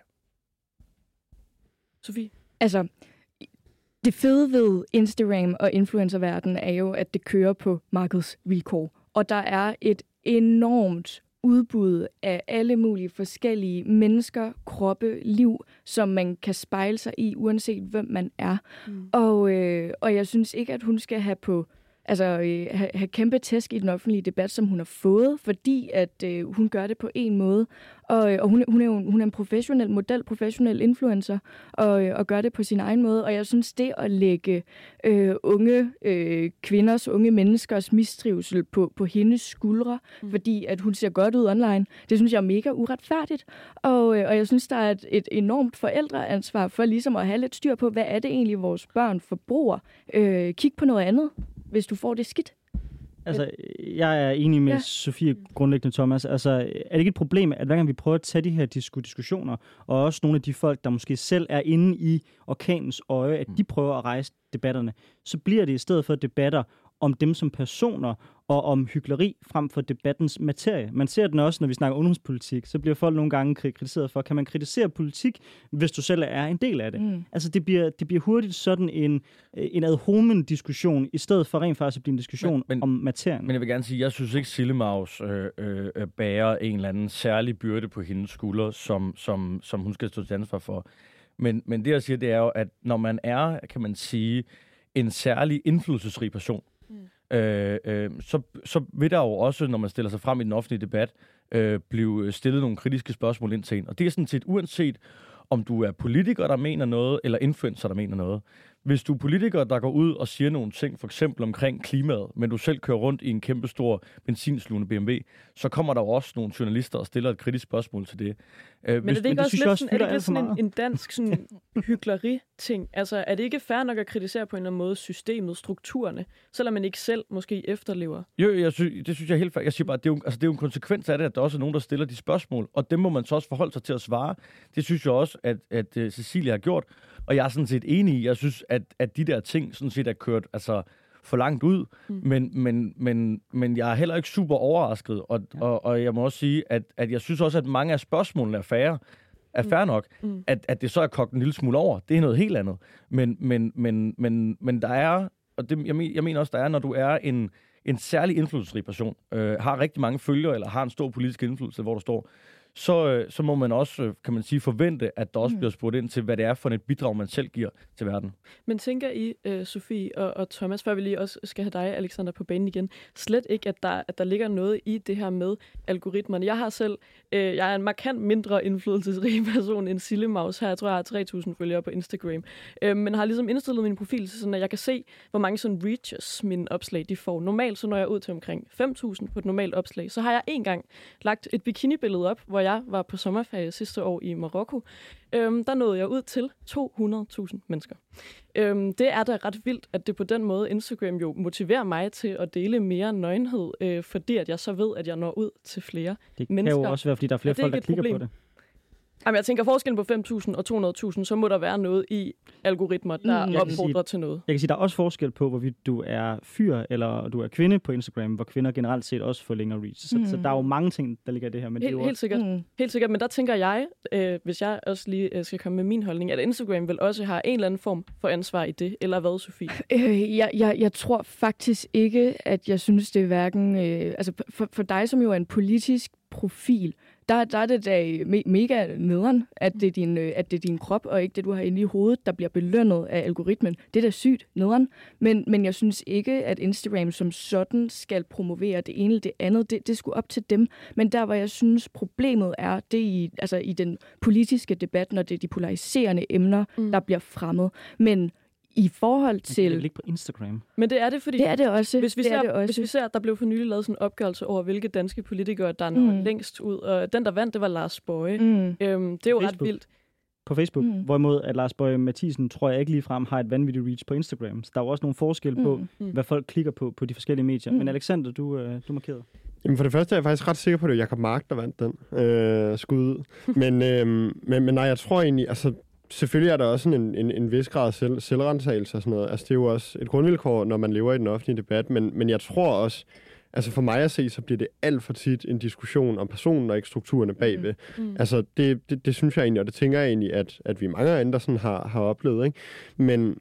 Sofie? Altså, det fede ved Instagram og influencerverdenen er jo, at det kører på markedsvilkår. Og der er et enormt udbud af alle mulige forskellige mennesker, kroppe, liv, som man kan spejle sig i, uanset hvem man er. Mm. Og, øh, og jeg synes ikke, at hun skal have på altså, øh, have, have kæmpe tæsk i den offentlige debat, som hun har fået, fordi at øh, hun gør det på en måde. Og, øh, og hun, hun, er jo, hun er en professionel model, professionel influencer, og, øh, og gør det på sin egen måde. Og jeg synes, det at lægge øh, unge øh, kvinders, unge menneskers mistrivsel på, på hendes skuldre, mm. fordi at hun ser godt ud online, det synes jeg er mega uretfærdigt. Og, øh, og jeg synes, der er et, et enormt forældreansvar for ligesom at have lidt styr på, hvad er det egentlig, vores børn forbruger. Øh, kig på noget andet hvis du får det skidt. Altså, jeg er enig med ja. Sofie grundlæggende, Thomas. Altså, er det ikke et problem, at hver gang vi prøver at tage de her diskussioner, og også nogle af de folk, der måske selv er inde i orkanens øje, at de prøver at rejse debatterne, så bliver det i stedet for debatter om dem som personer, og om hyggeleri frem for debattens materie. Man ser den også, når vi snakker ungdomspolitik, så bliver folk nogle gange kritiseret for, kan man kritisere politik, hvis du selv er en del af det? Mm. Altså det bliver, det bliver hurtigt sådan en, en ad homen diskussion, i stedet for rent faktisk at blive en diskussion men, men, om materien. Men jeg vil gerne sige, jeg synes ikke, Sillemaus øh, øh, bærer en eller anden særlig byrde på hendes skuldre, som, som, som hun skal stå til ansvar for. Men, men det jeg siger, det er jo, at når man er, kan man sige, en særlig indflydelsesrig person, øh, øh, så, så vil der jo også, når man stiller sig frem i den offentlige debat, øh, blive stillet nogle kritiske spørgsmål ind til en. Og det er sådan set uanset, om du er politiker, der mener noget, eller influencer, der mener noget. Hvis du er politiker, der går ud og siger nogle ting, for eksempel omkring klimaet, men du selv kører rundt i en kæmpe stor benzinslugende BMW, så kommer der også nogle journalister og stiller et kritisk spørgsmål til det. Uh, men hvis, er det ikke også lidt også, sådan, er det ikke sådan en, en dansk sådan, hyggeleri-ting? Altså, er det ikke fair nok at kritisere på en eller anden måde systemet, strukturerne, selvom man ikke selv måske efterlever? Jo, jeg synes, det synes jeg er helt fair. Jeg siger bare, det er, jo, altså, det er jo en konsekvens af det, at der også er nogen, der stiller de spørgsmål, og dem må man så også forholde sig til at svare. Det synes jeg også, at, at uh, Cecilia har gjort, og jeg er sådan set enig i, jeg synes, at, at de der ting sådan set er kørt altså, for langt ud, mm. men, men, men, men jeg er heller ikke super overrasket, og, ja. og, og jeg må også sige, at, at jeg synes også, at mange af spørgsmålene er færre, er fair nok. Mm. At, at det så er kogt en lille smule over, det er noget helt andet. Men, men, men, men, men der er, og det, jeg, men, jeg mener også, der er, når du er en, en særlig indflydelsesrig person, øh, har rigtig mange følgere, eller har en stor politisk indflydelse, hvor du står, så, øh, så må man også, øh, kan man sige, forvente, at der også Mm. bliver spurgt ind til, hvad det er for et bidrag, man selv giver til verden. Men tænker I, uh, Sofie og, og Thomas, før vi lige også skal have dig, Alexander, på banen igen, slet ikke, at der, at der ligger noget i det her med algoritmerne. Jeg har selv, øh, jeg er en markant mindre indflydelsesrig person end Sille Maus her. Jeg tror, jeg har 3.000 følgere på Instagram. Øh, men har ligesom indstillet min profil, så sådan, at jeg kan se, hvor mange sådan reaches mine opslag de får. Normalt så når jeg ud til omkring 5.000 på et normalt opslag. Så har jeg en gang lagt et bikinibillede op, hvor jeg var på sommerferie sidste år i Marokko. Øhm, der nåede jeg ud til 200.000 mennesker. Øhm, det er da ret vildt, at det på den måde Instagram jo motiverer mig til at dele mere nøgenhed, øh, fordi at jeg så ved, at jeg når ud til flere. Det kan Mennesker. jo også være, fordi der er flere Er det folk, der et klikker på problem? det. Jamen, jeg tænker forskellen på 5.000 og 200.000, så må der være noget i algoritmer, der Mm, opfordrer til noget. Jeg kan sige, der er også forskel på, hvorvidt du er fyr eller du er kvinde på Instagram, hvor kvinder generelt set også får længere reach. Så, mm. så der er jo mange ting, der ligger i det her. Men det er Helt, jo helt sikkert. Mm. Helt sikkert, men der tænker jeg, øh, hvis jeg også lige øh, skal komme med min holdning, at Instagram vil også have en eller anden form for ansvar i det, eller hvad, Sofie? Øh, jeg, jeg, jeg tror faktisk ikke, at jeg synes, det er hverken... Øh, altså for, for dig, som jo er en politisk profil, der, der er det da me, mega nederen, at det, er din, øh, at det er din krop, og ikke det, du har inde i hovedet, der bliver belønnet af algoritmen. Det er da sygt nederen. Men, men jeg synes ikke, at Instagram som sådan skal promovere det ene eller det andet. Det, det skulle op til dem. Men der, hvor jeg synes, problemet er, det er i, altså i den politiske debat, når det er de polariserende emner, mm. der bliver fremmet. Men i forhold Men det til... er vel ikke på Instagram. Men det er det, fordi... Det er det også. Hvis vi, det er ser, det også. hvis vi ser, at der blev for nylig lavet sådan en opgørelse over, hvilke danske politikere, der når Mm. længst ud, og den, der vandt, det var Lars Bøje. Mm. Mm. Øhm, det er jo ret Facebook. vildt. På Facebook. Mm. Mm. Hvorimod at Lars Bøge Mathisen, tror jeg ikke ligefrem, har et vanvittigt reach på Instagram. Så der er jo også nogle forskel på, Mm. Mm. hvad folk klikker på på de forskellige medier. Mm. Men Alexander, du, øh, du markerede. Jamen for det første er jeg faktisk ret sikker på, at det er Jacob Mark, der vandt den øh, skud ud. Men, øh, men, men nej, jeg tror egentlig, altså selvfølgelig er der også en, en, en vis grad af selv, selvrensagelse og sådan noget. Altså det er jo også et grundvilkår, når man lever i den offentlige debat. Men, men jeg tror også, altså for mig at se, så bliver det alt for tit en diskussion om personen og ikke strukturerne bagved. Mm. Altså, det, det, det synes jeg egentlig, og det tænker jeg egentlig, at, at vi mange andre sådan har, har oplevet, ikke? Men,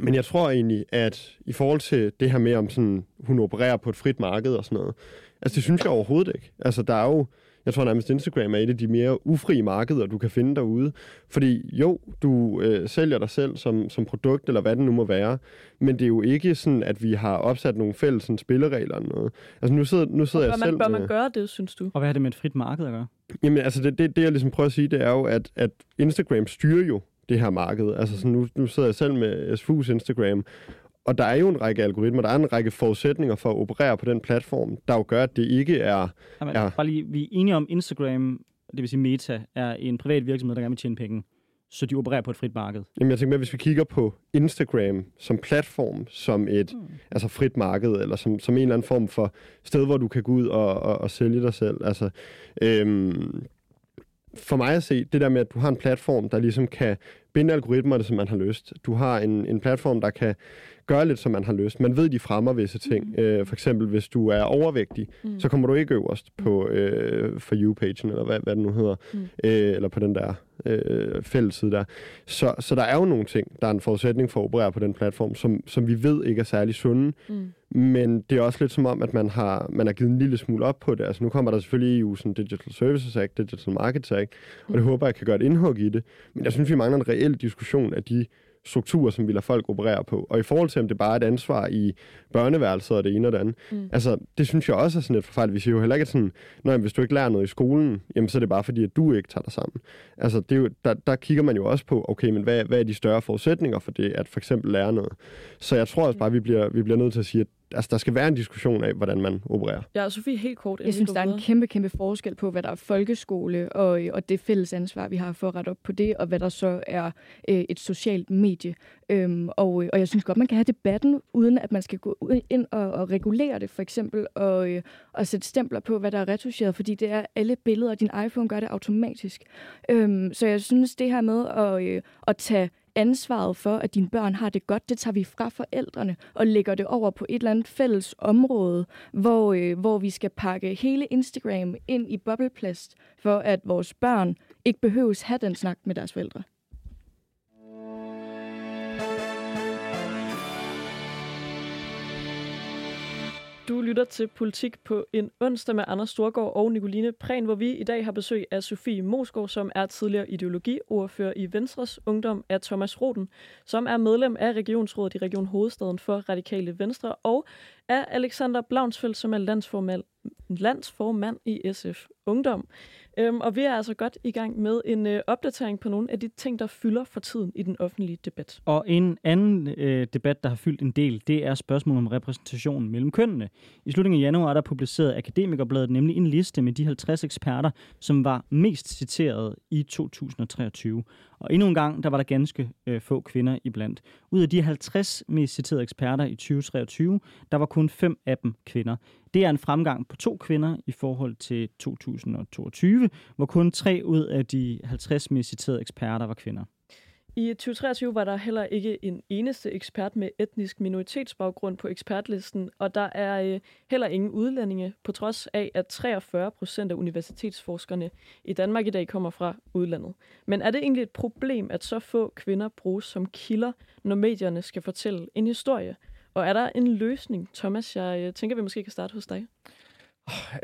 men jeg tror egentlig, at i forhold til det her med, om sådan, hun opererer på et frit marked og sådan noget, altså det synes jeg overhovedet ikke. Altså, der er jo, jeg tror nærmest Instagram er et af de mere ufrie markeder, du kan finde derude. Fordi jo, du øh, sælger dig selv som, som produkt, eller hvad det nu må være, men det er jo ikke sådan, at vi har opsat nogle fælles sådan, spilleregler eller noget. Altså nu sidder, nu sidder jeg man, selv bør man gøre det, synes du? Og hvad har det med et frit marked at gøre? Jamen, altså, det, det, det jeg ligesom prøver at sige, det er jo, at, at Instagram styrer jo det her marked. Altså, sådan, nu, nu sidder jeg selv med SFU's Instagram, og der er jo en række algoritmer, der er en række forudsætninger for at operere på den platform, der jo gør, at det ikke er... Jamen, Ja. ja. bare lige, vi er enige om, Instagram, det vil sige Meta, er en privat virksomhed, der gerne vil tjene penge. Så de opererer på et frit marked. Jamen, jeg tænker med, hvis vi kigger på Instagram som platform, som et Mm. altså frit marked, eller som, som en eller anden form for sted, hvor du kan gå ud og, og, og sælge dig selv. Altså, øhm, for mig at se, det der med, at du har en platform, der ligesom kan binde algoritmerne, som man har lyst. Du har en, en platform, der kan gøre lidt, som man har lyst. Man ved, de fremmer visse ting. Mm. Øh, for eksempel, hvis du er overvægtig, Mm. så kommer du ikke øverst på øh, For You-pagen, eller hvad, hvad det nu hedder. Mm. Øh, eller på den der øh, fællesside der. Så, så der er jo nogle ting, der er en forudsætning for at operere på den platform, som, som vi ved ikke er særlig sunde. Mm. Men det er også lidt som om, at man har, man har givet en lille smule op på det. Altså nu kommer der selvfølgelig EU sådan Digital Services Act, Digital Markets Act, og det Mm. håber jeg kan gøre et indhug i det. Men jeg synes, vi mangler en reel diskussion af de strukturer, som vi lader folk operere på. Og i forhold til, om det bare er et ansvar i børneværelset og det ene og det andet. Mm. Altså, det synes jeg også er sådan lidt forfærdeligt. Vi siger jo heller ikke, sådan, Nå, jamen, hvis du ikke lærer noget i skolen, jamen, så er det bare fordi, at du ikke tager dig sammen. Altså, det er jo, der, der kigger man jo også på, okay, men hvad, hvad er de større forudsætninger for det, at for eksempel lære noget? Så jeg tror også bare, vi bliver, vi bliver nødt til at sige, at altså, der skal være en diskussion af, hvordan man opererer. Ja, Sofie, helt kort. Jeg synes, der er en kæmpe, kæmpe forskel på, hvad der er folkeskole og, og det fælles ansvar, vi har for at rette op på det, og hvad der så er øh, et socialt medie. Øhm, og, øh, og jeg synes godt, man kan have debatten, uden at man skal gå ud- ind og, og regulere det, for eksempel, og, øh, og sætte stempler på, hvad der er retuscheret, fordi det er alle billeder, din iPhone gør det automatisk. Øhm, så jeg synes, det her med at, øh, at tage ansvaret for, at dine børn har det godt, det tager vi fra forældrene og lægger det over på et eller andet fælles område, hvor, øh, hvor vi skal pakke hele Instagram ind i bobleplast, for at vores børn ikke behøves have den snak med deres forældre. Du lytter til Politik på en onsdag med Anders Storgård og Nicoline Prehn, hvor vi i dag har besøg af Sofie Mosgaard, som er tidligere ideologiordfører i Venstres Ungdom, af Thomas Roden, som er medlem af Regionsrådet i Region Hovedstaden for Radikale Venstre, og af Alexander Blaunsfeldt, som er landsformand, landsformand i SF Ungdom. Øhm, og vi er altså godt i gang med en øh, opdatering på nogle af de ting, der fylder for tiden i den offentlige debat. Og en anden øh, debat, der har fyldt en del, det er spørgsmålet om repræsentationen mellem kønnene. I slutningen af januar der publicerede Akademikerbladet nemlig en liste med de 50 eksperter, som var mest citeret i 2023. Og endnu en gang, der var der ganske øh, få kvinder iblandt. Ud af de 50 mest citerede eksperter i 2023, der var kun fem af dem kvinder. Det er en fremgang på to kvinder i forhold til 2022, hvor kun tre ud af de 50 mest citerede eksperter var kvinder. I 2023 var der heller ikke en eneste ekspert med etnisk minoritetsbaggrund på ekspertlisten, og der er øh, heller ingen udlændinge, på trods af, at 43 procent af universitetsforskerne i Danmark i dag kommer fra udlandet. Men er det egentlig et problem, at så få kvinder bruges som kilder, når medierne skal fortælle en historie? Og er der en løsning? Thomas, jeg øh, tænker, vi måske kan starte hos dig.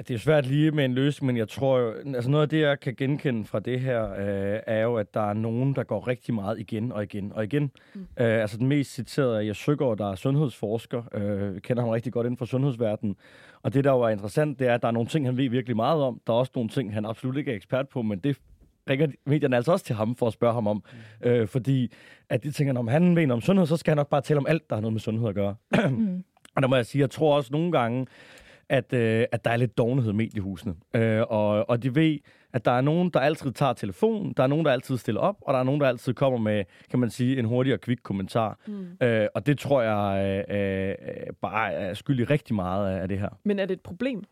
Det er svært lige med en løsning, men jeg tror jo, altså noget af det, jeg kan genkende fra det her, øh, er jo, at der er nogen, der går rigtig meget igen og igen og igen. Mm. Øh, altså den mest citerede er Jeg Søgaard, der er sundhedsforsker. Øh, kender ham rigtig godt inden for sundhedsverdenen. Og det, der jo er interessant, det er, at der er nogle ting, han ved virkelig meget om. Der er også nogle ting, han absolut ikke er ekspert på, men det ringer medierne altså også til ham for at spørge ham om. Mm. Øh, fordi at de tænker, om han mener om sundhed, så skal han nok bare tale om alt, der har noget med sundhed at gøre. mm. Og der må jeg sige, jeg tror også nogle gange, at, øh, at der er lidt dogenhed i mediehusene. Øh, og, og de ved, at der er nogen, der altid tager telefonen, der er nogen, der altid stiller op, og der er nogen, der altid kommer med, kan man sige, en hurtig og kvik kommentar. Mm. Øh, og det tror jeg øh, øh, bare er skyldig rigtig meget af, af det her. Men er det et problem?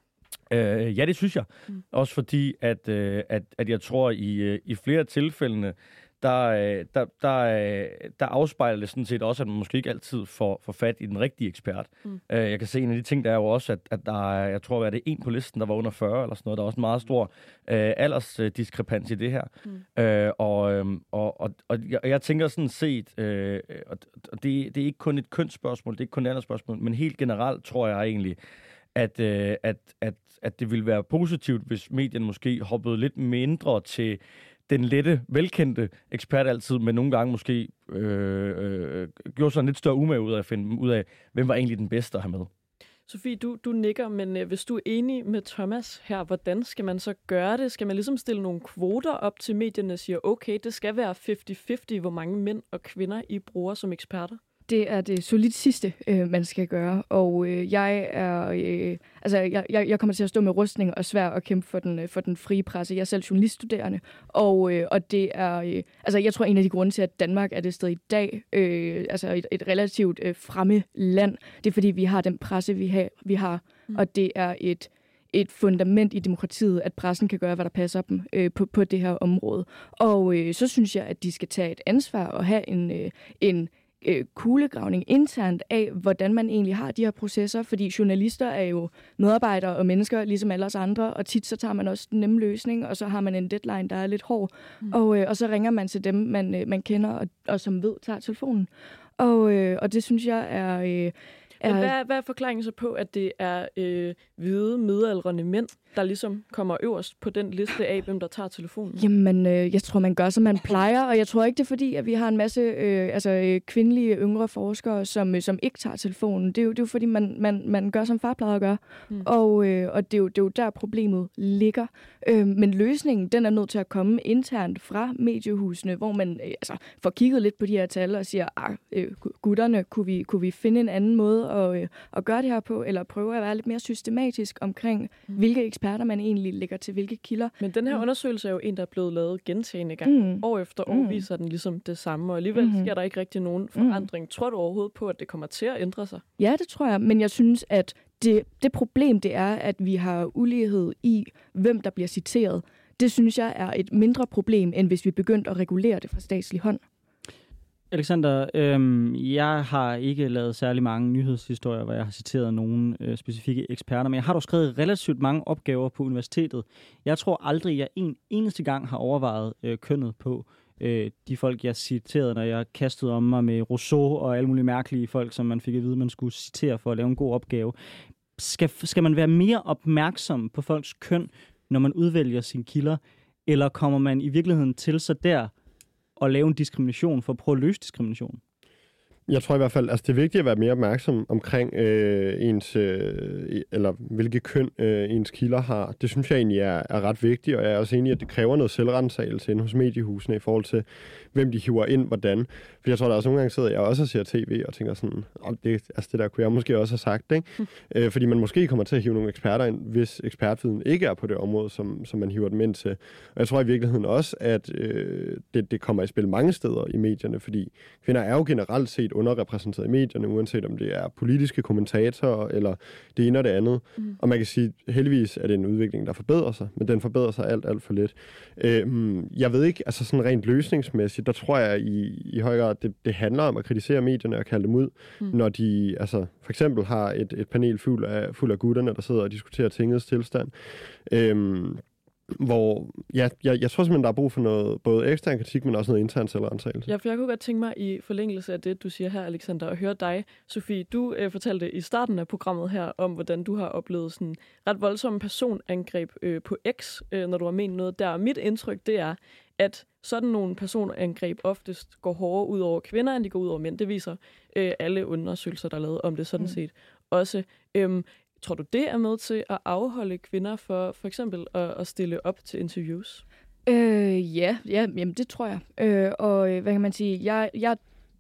Øh, ja, det synes jeg. Mm. Også fordi, at, øh, at, at jeg tror, i, øh, i flere tilfældene, der, øh, der, der, øh, der afspejler det sådan set også, at man måske ikke altid får, får fat i den rigtige ekspert. Mm. Jeg kan se en af de ting, der er jo også, at, at der er, jeg tror, at det er en på listen, der var under 40 eller sådan noget. Der er også en meget stor øh, aldersdiskrepans i det her. Mm. Øh, og, øhm, og, og, og jeg, jeg tænker sådan set, øh, og det, det er ikke kun et kønsspørgsmål, det er ikke kun et andet spørgsmål, men helt generelt tror jeg egentlig, at, øh, at, at, at det ville være positivt, hvis medierne måske hoppede lidt mindre til den lette, velkendte ekspert altid, men nogle gange måske øh, øh, gjorde sig en lidt større umage ud af at finde ud af, hvem var egentlig den bedste at have med. Sofie, du, du nikker, men øh, hvis du er enig med Thomas her, hvordan skal man så gøre det? Skal man ligesom stille nogle kvoter op til medierne og sige, okay, det skal være 50-50, hvor mange mænd og kvinder I bruger som eksperter? Det er det solidt sidste, øh, man skal gøre. Og øh, jeg er, øh, altså jeg, jeg kommer til at stå med rustning og svær at kæmpe for den, øh, for den frie presse. Jeg er selv journaliststuderende, og, øh, og det er, øh, altså jeg tror en af de grunde til, at Danmark er det sted i dag, øh, altså et, et relativt øh, fremme land, det er fordi vi har den presse, vi har, vi har mm. og det er et et fundament i demokratiet, at pressen kan gøre, hvad der passer dem øh, på, på det her område. Og øh, så synes jeg, at de skal tage et ansvar og have en, øh, en øh, kuglegravning internt af, hvordan man egentlig har de her processer, fordi journalister er jo medarbejdere og mennesker, ligesom alle os andre, og tit så tager man også den nemme løsning, og så har man en deadline, der er lidt hård, mm. og, øh, og så ringer man til dem, man, øh, man kender, og, og som ved, tager telefonen. Og, øh, og det synes jeg er... Øh, men hvad, hvad er forklaringen så på, at det er øh, hvide, midaldrende mænd, der ligesom kommer øverst på den liste af, hvem der tager telefonen? Jamen, øh, jeg tror, man gør, som man plejer, og jeg tror ikke, det er fordi, at vi har en masse øh, altså, øh, kvindelige yngre forskere, som, øh, som ikke tager telefonen. Det er jo, det er jo fordi, man, man, man gør, som far plejer at gøre, mm. og, øh, og det, er jo, det er jo der, problemet ligger. Øh, men løsningen, den er nødt til at komme internt fra mediehusene, hvor man øh, altså, får kigget lidt på de her tal og siger, ah, øh, gutterne, kunne vi, kunne vi finde en anden måde at, øh, at gøre det her på, eller prøve at være lidt mere systematisk omkring, mm. hvilke eksperter man egentlig lægger til hvilke kilder. Men den her mm. undersøgelse er jo en, der er blevet lavet gentagende gang. Mm. År efter år mm. viser den ligesom det samme, og alligevel mm. sker der ikke rigtig nogen forandring. Mm. Tror du overhovedet på, at det kommer til at ændre sig? Ja, det tror jeg, men jeg synes, at det, det problem, det er, at vi har ulighed i, hvem der bliver citeret. Det synes jeg er et mindre problem, end hvis vi begyndte at regulere det fra statslig hånd. Alexander, øhm, jeg har ikke lavet særlig mange nyhedshistorier, hvor jeg har citeret nogle øh, specifikke eksperter, men jeg har dog skrevet relativt mange opgaver på universitetet. Jeg tror aldrig, jeg en eneste gang har overvejet øh, kønnet på øh, de folk, jeg citerede, når jeg kastede om mig med Rousseau og alle mulige mærkelige folk, som man fik at vide, man skulle citere for at lave en god opgave skal, skal man være mere opmærksom på folks køn, når man udvælger sine kilder, eller kommer man i virkeligheden til så der at lave en diskrimination for at prøve at løse diskrimination? Jeg tror i hvert fald, altså det er vigtigt at være mere opmærksom omkring øh, ens, øh, eller hvilke køn øh, ens kilder har. Det synes jeg egentlig er, er ret vigtigt, og jeg er også enig i, at det kræver noget selvrensagelse ind hos mediehusene i forhold til, hvem de hiver ind, hvordan. For jeg tror, der også nogle gange sidder jeg også og ser tv og tænker sådan, oh, det, altså det der kunne jeg måske også have sagt, ikke? Mm. Øh, fordi man måske kommer til at hive nogle eksperter ind, hvis ekspertviden ikke er på det område, som, som man hiver dem ind til. Og jeg tror i virkeligheden også, at øh, det, det kommer i spil mange steder i medierne, fordi kvinder er jo generelt set underrepræsenteret i medierne, uanset om det er politiske kommentatorer eller det ene og det andet. Mm. Og man kan sige, heldigvis er det en udvikling, der forbedrer sig, men den forbedrer sig alt, alt for lidt. Øh, jeg ved ikke, altså sådan rent løsningsmæssigt, der tror jeg i, i høj grad, det, det handler om at kritisere medierne og kalde dem ud, mm. når de altså, for eksempel har et, et panel fuld af, fuld af gutterne, der sidder og diskuterer tingets tilstand. Øh, hvor ja, jeg, jeg tror simpelthen, der er brug for noget både ekstern kritik, men også noget intern selvrensagelse. Ja, for jeg kunne godt tænke mig i forlængelse af det, du siger her, Alexander, at høre dig, Sofie. Du øh, fortalte i starten af programmet her om, hvordan du har oplevet sådan ret voldsomme personangreb øh, på X, øh, når du har ment noget der. Og mit indtryk, det er, at sådan nogle personangreb oftest går hårdere ud over kvinder, end de går ud over mænd. Det viser øh, alle undersøgelser, der er lavet om det sådan mm. set også. Øhm, Tror du, det er med til at afholde kvinder for for eksempel at, at stille op til interviews? Øh, ja, ja jamen, det tror jeg. Øh, og øh, hvad kan man sige? Jeg, jeg,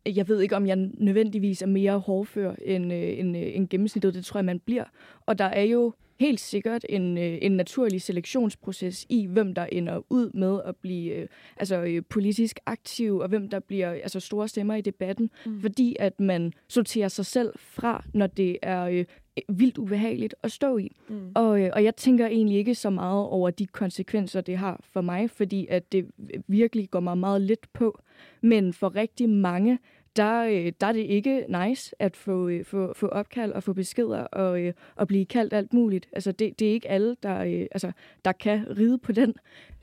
jeg ved ikke, om jeg nødvendigvis er mere hårdfør end, øh, end, øh, end gennemsnittet. Det tror jeg, man bliver. Og der er jo helt sikkert en, øh, en naturlig selektionsproces i, hvem der ender ud med at blive øh, altså, øh, politisk aktiv, og hvem der bliver altså, store stemmer i debatten, mm. fordi at man sorterer sig selv fra, når det er øh, vildt ubehageligt at stå i. Mm. Og, øh, og jeg tænker egentlig ikke så meget over de konsekvenser, det har for mig, fordi at det virkelig går mig meget lidt på. Men for rigtig mange, der, øh, der er det ikke nice at få, øh, få, få opkald og få beskeder og, øh, og blive kaldt alt muligt. Altså, det, det er ikke alle, der, altså, der kan ride på den.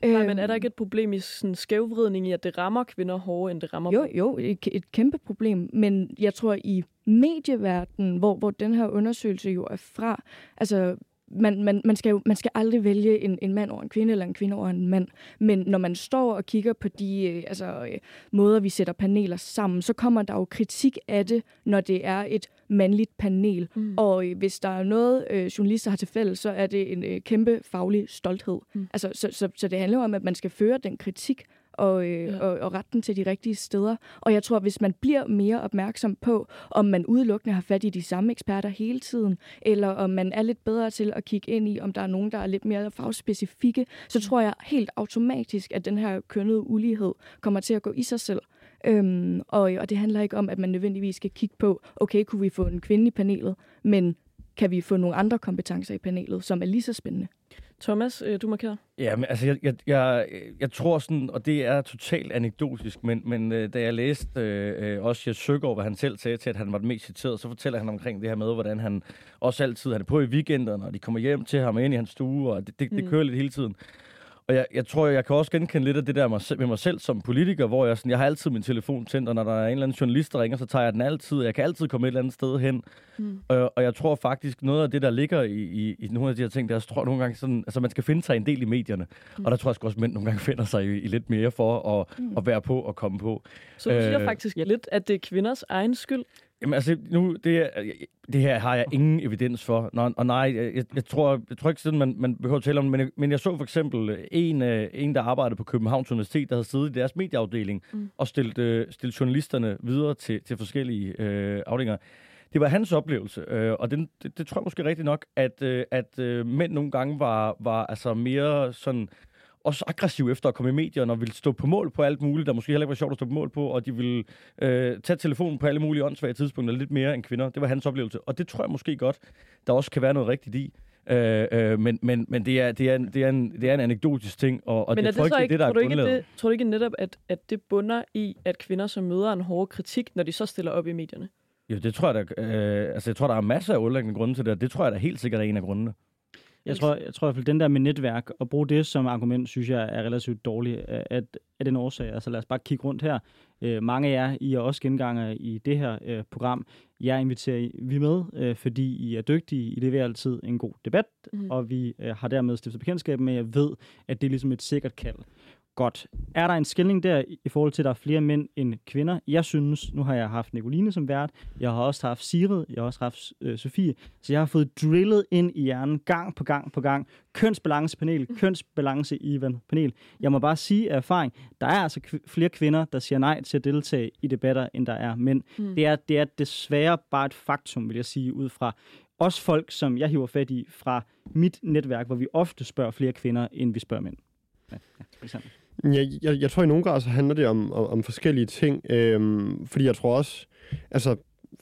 Nej, men er der ikke et problem i sådan skævvridning i, at det rammer kvinder hårdere, end det rammer Jo, jo, et, et kæmpe problem. Men jeg tror, i medieverdenen, hvor, hvor den her undersøgelse jo er fra, altså man, man, man, skal jo, man skal aldrig vælge en, en mand over en kvinde, eller en kvinde over en mand. Men når man står og kigger på de øh, altså, øh, måder, vi sætter paneler sammen, så kommer der jo kritik af det, når det er et mandligt panel. Mm. Og øh, hvis der er noget, øh, journalister har til fælles, så er det en øh, kæmpe faglig stolthed. Mm. Altså, så, så, så det handler om, at man skal føre den kritik, og, øh, ja. og, og rette den til de rigtige steder. Og jeg tror, hvis man bliver mere opmærksom på, om man udelukkende har fat i de samme eksperter hele tiden, eller om man er lidt bedre til at kigge ind i, om der er nogen, der er lidt mere fagspecifikke, så tror jeg helt automatisk, at den her kønnede ulighed kommer til at gå i sig selv. Øhm, og, og det handler ikke om, at man nødvendigvis skal kigge på, okay, kunne vi få en kvinde i panelet, men kan vi få nogle andre kompetencer i panelet, som er lige så spændende. Thomas, øh, du markerer. Ja, men altså, jeg, jeg, jeg, jeg tror sådan, og det er totalt anekdotisk, men, men øh, da jeg læste øh, også Jes Søgaard, hvad han selv sagde til, at han var den mest citeret, så fortæller han omkring det her med, hvordan han også altid, han er på i weekenderne, og de kommer hjem til ham ind i hans stue, og det, det, det mm. kører lidt hele tiden. Og jeg, jeg tror, jeg kan også genkende lidt af det der med mig selv som politiker, hvor jeg, sådan, jeg har altid min telefon tændt, og når der er en eller anden journalist, der ringer, så tager jeg den altid. Jeg kan altid komme et eller andet sted hen. Mm. Og, og jeg tror faktisk, noget af det, der ligger i, i, i nogle af de her ting, der jeg tror nogle gange sådan, altså man skal finde sig en del i medierne. Mm. Og der tror jeg også, at mænd nogle gange finder sig i, i lidt mere for at, mm. at være på og komme på. Så du siger øh, faktisk lidt, at det er kvinders egen skyld? Jamen altså, nu, det, det her har jeg ingen evidens for. Nå, og nej, jeg, jeg, tror, jeg tror ikke sådan, man, man behøver at tale om det, men jeg, men jeg så for eksempel en, øh, en, der arbejdede på Københavns Universitet, der havde siddet i deres medieafdeling mm. og stillet, øh, stillet journalisterne videre til, til forskellige øh, afdelinger. Det var hans oplevelse, øh, og den, det, det tror jeg måske rigtigt nok, at, øh, at øh, mænd nogle gange var, var altså mere sådan også aggressiv efter at komme i medierne og ville stå på mål på alt muligt, der måske heller ikke var sjovt at stå på mål på, og de ville øh, tage telefonen på alle mulige åndssvage tidspunkter lidt mere end kvinder. Det var hans oplevelse, og det tror jeg måske godt, der også kan være noget rigtigt i. Øh, øh, men men, men det, er, det, er en, det, er en, det er en anekdotisk ting, og, og men det, tror ikke, det, der tror du ikke det, Tror du ikke netop, at, at det bunder i, at kvinder som møder en hård kritik, når de så stiller op i medierne? Jo, det tror jeg da, øh, altså jeg tror, der er masser af underliggende grunde til det, det tror jeg da helt sikkert er en af grundene. Jeg tror, jeg tror i hvert fald, den der med netværk, og bruge det som argument, synes jeg er relativt dårligt at, af den årsag. Altså lad os bare kigge rundt her. Øh, mange af jer, I er også genganger i det her øh, program. Jeg inviterer vi med, øh, fordi I er dygtige. I leverer altid en god debat, Mhm. og vi øh, har dermed stiftet bekendtskab med, at jeg ved, at det er ligesom et sikkert kald. Godt. Er der en skilling der i- forhold til, at der er flere mænd end kvinder? Jeg synes, nu har jeg haft Nicoline som vært, jeg har også haft Sigrid, jeg har også haft øh, Sofie, så jeg har fået drillet ind i hjernen gang på gang på gang. Kønsbalancepanel, kønsbalance i panel. Jeg må bare sige af erfaring, der er altså kv- flere kvinder, der siger nej til at deltage i debatter, end der er mænd. Mm. Det, er, det er desværre bare et faktum, vil jeg sige, ud fra også folk, som jeg hiver fat i fra mit netværk, hvor vi ofte spørger flere kvinder, end vi spørger mænd. Ja, ja, for eksempel. Jeg, jeg, jeg tror i nogle grad så handler det om, om, om forskellige ting, øhm, fordi jeg tror også, altså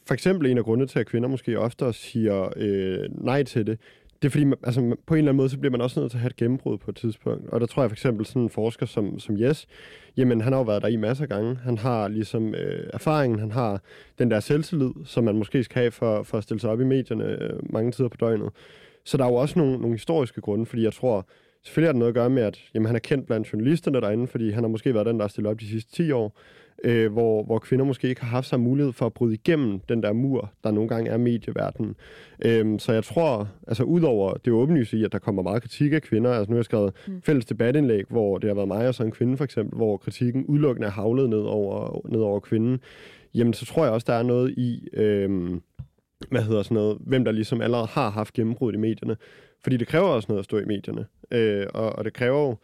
for eksempel en af grundene til, at kvinder måske oftere siger øh, nej til det, det er fordi, man, altså, man- på en eller anden måde, så bliver man også nødt til at have et gennembrud på et tidspunkt. Og der tror jeg for eksempel sådan en forsker som, som Jes, jamen han har jo været der i masser af gange. Han har ligesom øh, erfaringen, han har den der selvtillid, som man måske skal have for, for at stille sig op i medierne øh, mange tider på døgnet. Så der er jo også nogle, nogle historiske grunde, fordi jeg tror, selvfølgelig har det noget at gøre med, at jamen, han er kendt blandt journalisterne derinde, fordi han har måske været den, der har stillet op de sidste 10 år, øh, hvor, hvor kvinder måske ikke har haft samme mulighed for at bryde igennem den der mur, der nogle gange er medieverdenen. Øhm, så jeg tror, altså udover det åbenlyse i, at der kommer meget kritik af kvinder, altså nu har jeg skrevet Mm. fælles debatindlæg, hvor det har været mig og så en kvinde for eksempel, hvor kritikken udelukkende er havlet ned over, ned over kvinden, jamen så tror jeg også, der er noget i, øhm, hvad hedder sådan noget, hvem der ligesom allerede har haft gennembrud i medierne. Fordi det kræver også noget at stå i medierne. Øh, og, og det kræver jo,